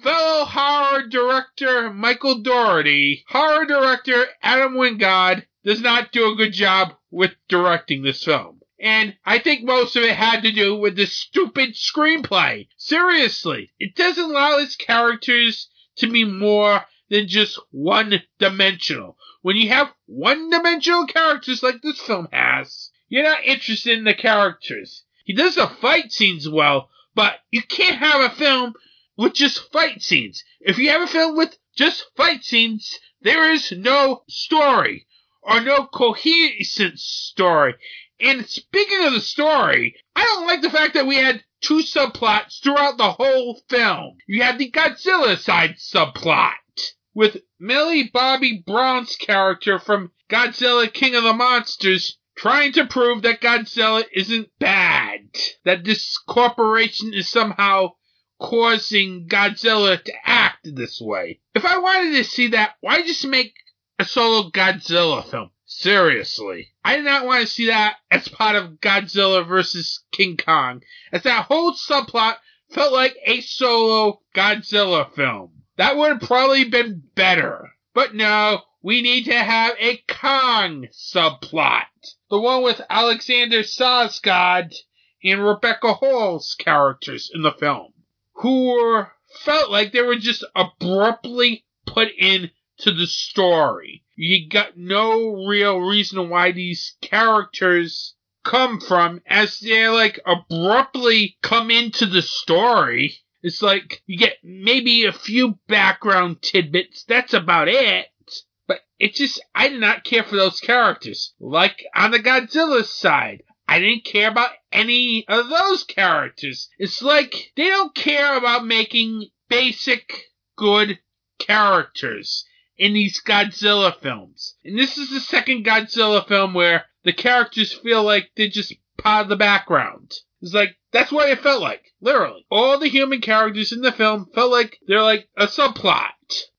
fellow horror director Michael Dougherty, horror director Adam Wingard does not do a good job with directing this film. And I think most of it had to do with the stupid screenplay. Seriously, it doesn't allow its characters to be more than just one dimensional. When you have one dimensional characters like this film has, you're not interested in the characters. He does the fight scenes well, but you can't have a film with just fight scenes. If you have a film with just fight scenes, there is no story or no cohesive story. And speaking of the story, I don't like the fact that we had two subplots throughout the whole film. You had the Godzilla side subplot with Millie Bobby Brown's character from Godzilla King of the Monsters trying to prove that Godzilla isn't bad. That this corporation is somehow causing Godzilla to act this way. If I wanted to see that, why just make a solo Godzilla film? Seriously. I did not want to see that as part of Godzilla vs. King Kong, as that whole subplot felt like a solo Godzilla film. That would have probably been better. But no, we need to have a Kong subplot. The one with Alexander Skarsgård and Rebecca Hall's characters in the film, who were, felt like they were just abruptly put in to the story. You got no real reason why these characters come from as they like abruptly come into the story. It's like you get maybe a few background tidbits. That's about it. But it just, I did not care for those characters. Like on the Godzilla side, I didn't care about any of those characters. It's like they don't care about making basic good characters in these Godzilla films. And this is the second Godzilla film where the characters feel like they're just part of the background. It's like, that's what it felt like. Literally. All the human characters in the film felt like they're like a subplot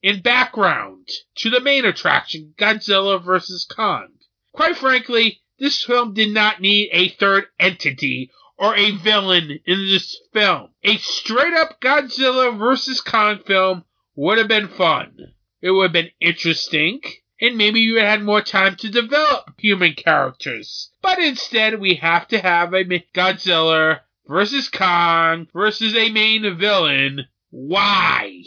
in background to the main attraction, Godzilla vs. Kong. Quite frankly, this film did not need a third entity or a villain in this film. A straight up Godzilla vs. Kong film would have been fun. It would have been interesting, and maybe you had more time to develop human characters. But instead, we have to have a Godzilla versus Kong versus a main villain. Why?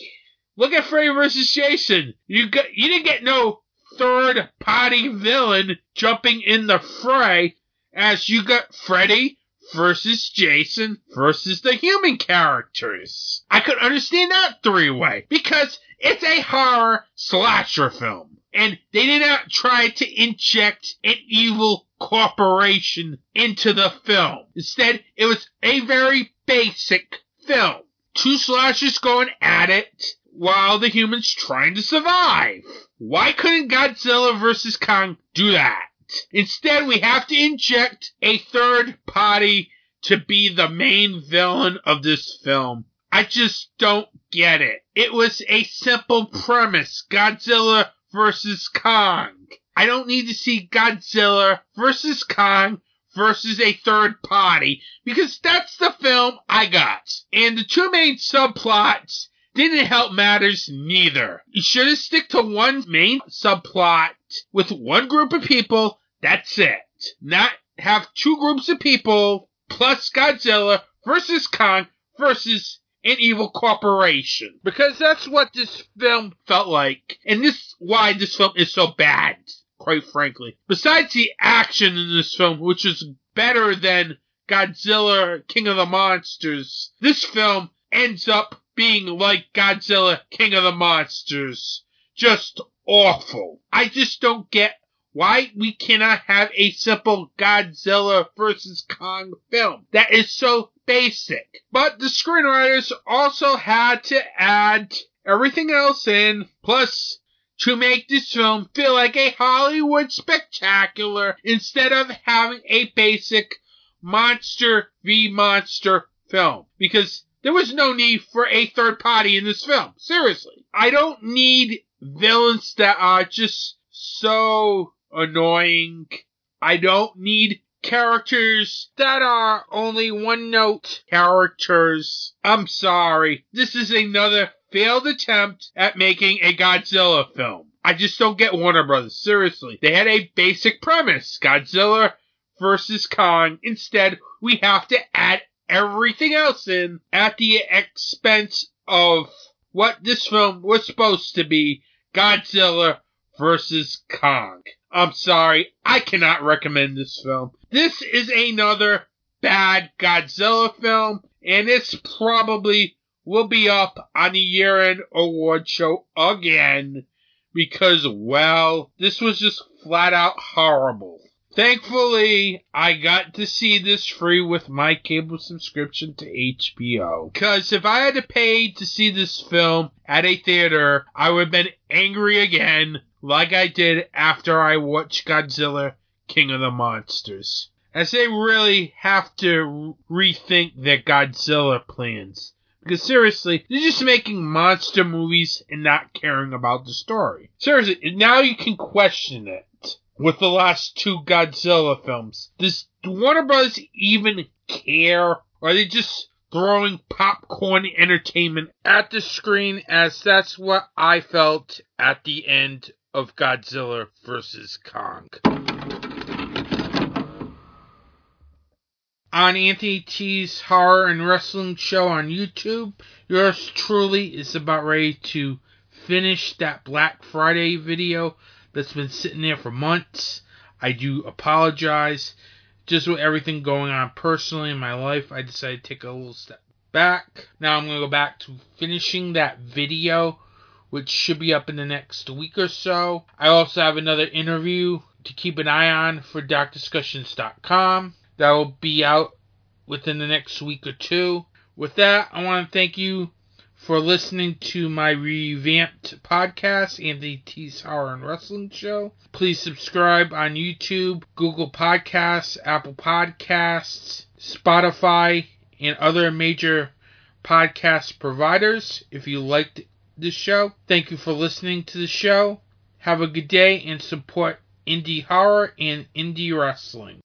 Look at Freddy versus Jason. You got you didn't get no third party villain jumping in the fray as you got Freddy versus Jason versus the human characters. I could understand that three way because it's a horror slasher film. And they did not try to inject an evil corporation into the film. Instead, it was a very basic film. Two slashers going at it while the humans trying to survive. Why couldn't Godzilla vs. Kong do that? Instead, we have to inject a third party to be the main villain of this film. I just don't get it. It was a simple premise. Godzilla versus Kong. I don't need to see Godzilla versus Kong versus a third party because that's the film I got. And the two main subplots didn't help matters neither. You should have stick to one main subplot with one group of people. That's it. Not have two groups of people plus Godzilla versus Kong versus an evil corporation. Because that's what this film felt like. And this why this film is so bad, quite frankly. Besides the action in this film, which is better than Godzilla King of the Monsters, this film ends up being like Godzilla King of the Monsters. Just awful. I just don't get why we cannot have a simple Godzilla vs. Kong film that is so basic. But the screenwriters also had to add everything else in, plus to make this film feel like a Hollywood spectacular instead of having a basic monster v monster film. Because there was no need for a third party in this film. Seriously. I don't need villains that are just so annoying. I don't need characters that are only one note characters. I'm sorry. This is another failed attempt at making a Godzilla film. I just don't get Warner Brothers. Seriously. They had a basic premise. Godzilla versus Kong. Instead, we have to add everything else in at the expense of what this film was supposed to be. Godzilla versus Kong. I'm sorry, I cannot recommend this film. This is another bad Godzilla film, and it's probably will be up on the year end award show again because, well, this was just flat out horrible. Thankfully, I got to see this free with my cable subscription to HBO. Because if I had to pay to see this film at a theater, I would have been angry again like I did after I watched Godzilla King of the Monsters. As they really have to rethink their Godzilla plans. Because seriously, they're just making monster movies and not caring about the story. Seriously, now you can question it. With the last two Godzilla films. Does Warner Bros. even care? Or are they just throwing popcorn entertainment at the screen as that's what I felt at the end of Godzilla vs. Kong. On Anthony T's Horror and Wrestling Show on YouTube, yours truly is about ready to finish that Black Friday video that's been sitting there for months. I do apologize. Just with everything going on personally in my life, I decided to take a little step back. Now I'm going to go back to finishing that video, which should be up in the next week or so. I also have another interview to keep an eye on for DarkDiscussions.com That will be out within the next week or two. With that, I want to thank you for listening to my revamped podcast, Anthony T's Horror and Wrestling Show. Please subscribe on YouTube, Google Podcasts, Apple Podcasts, Spotify, and other major podcast providers if you liked this show. Thank you for listening to the show. Have a good day and support indie horror and indie wrestling.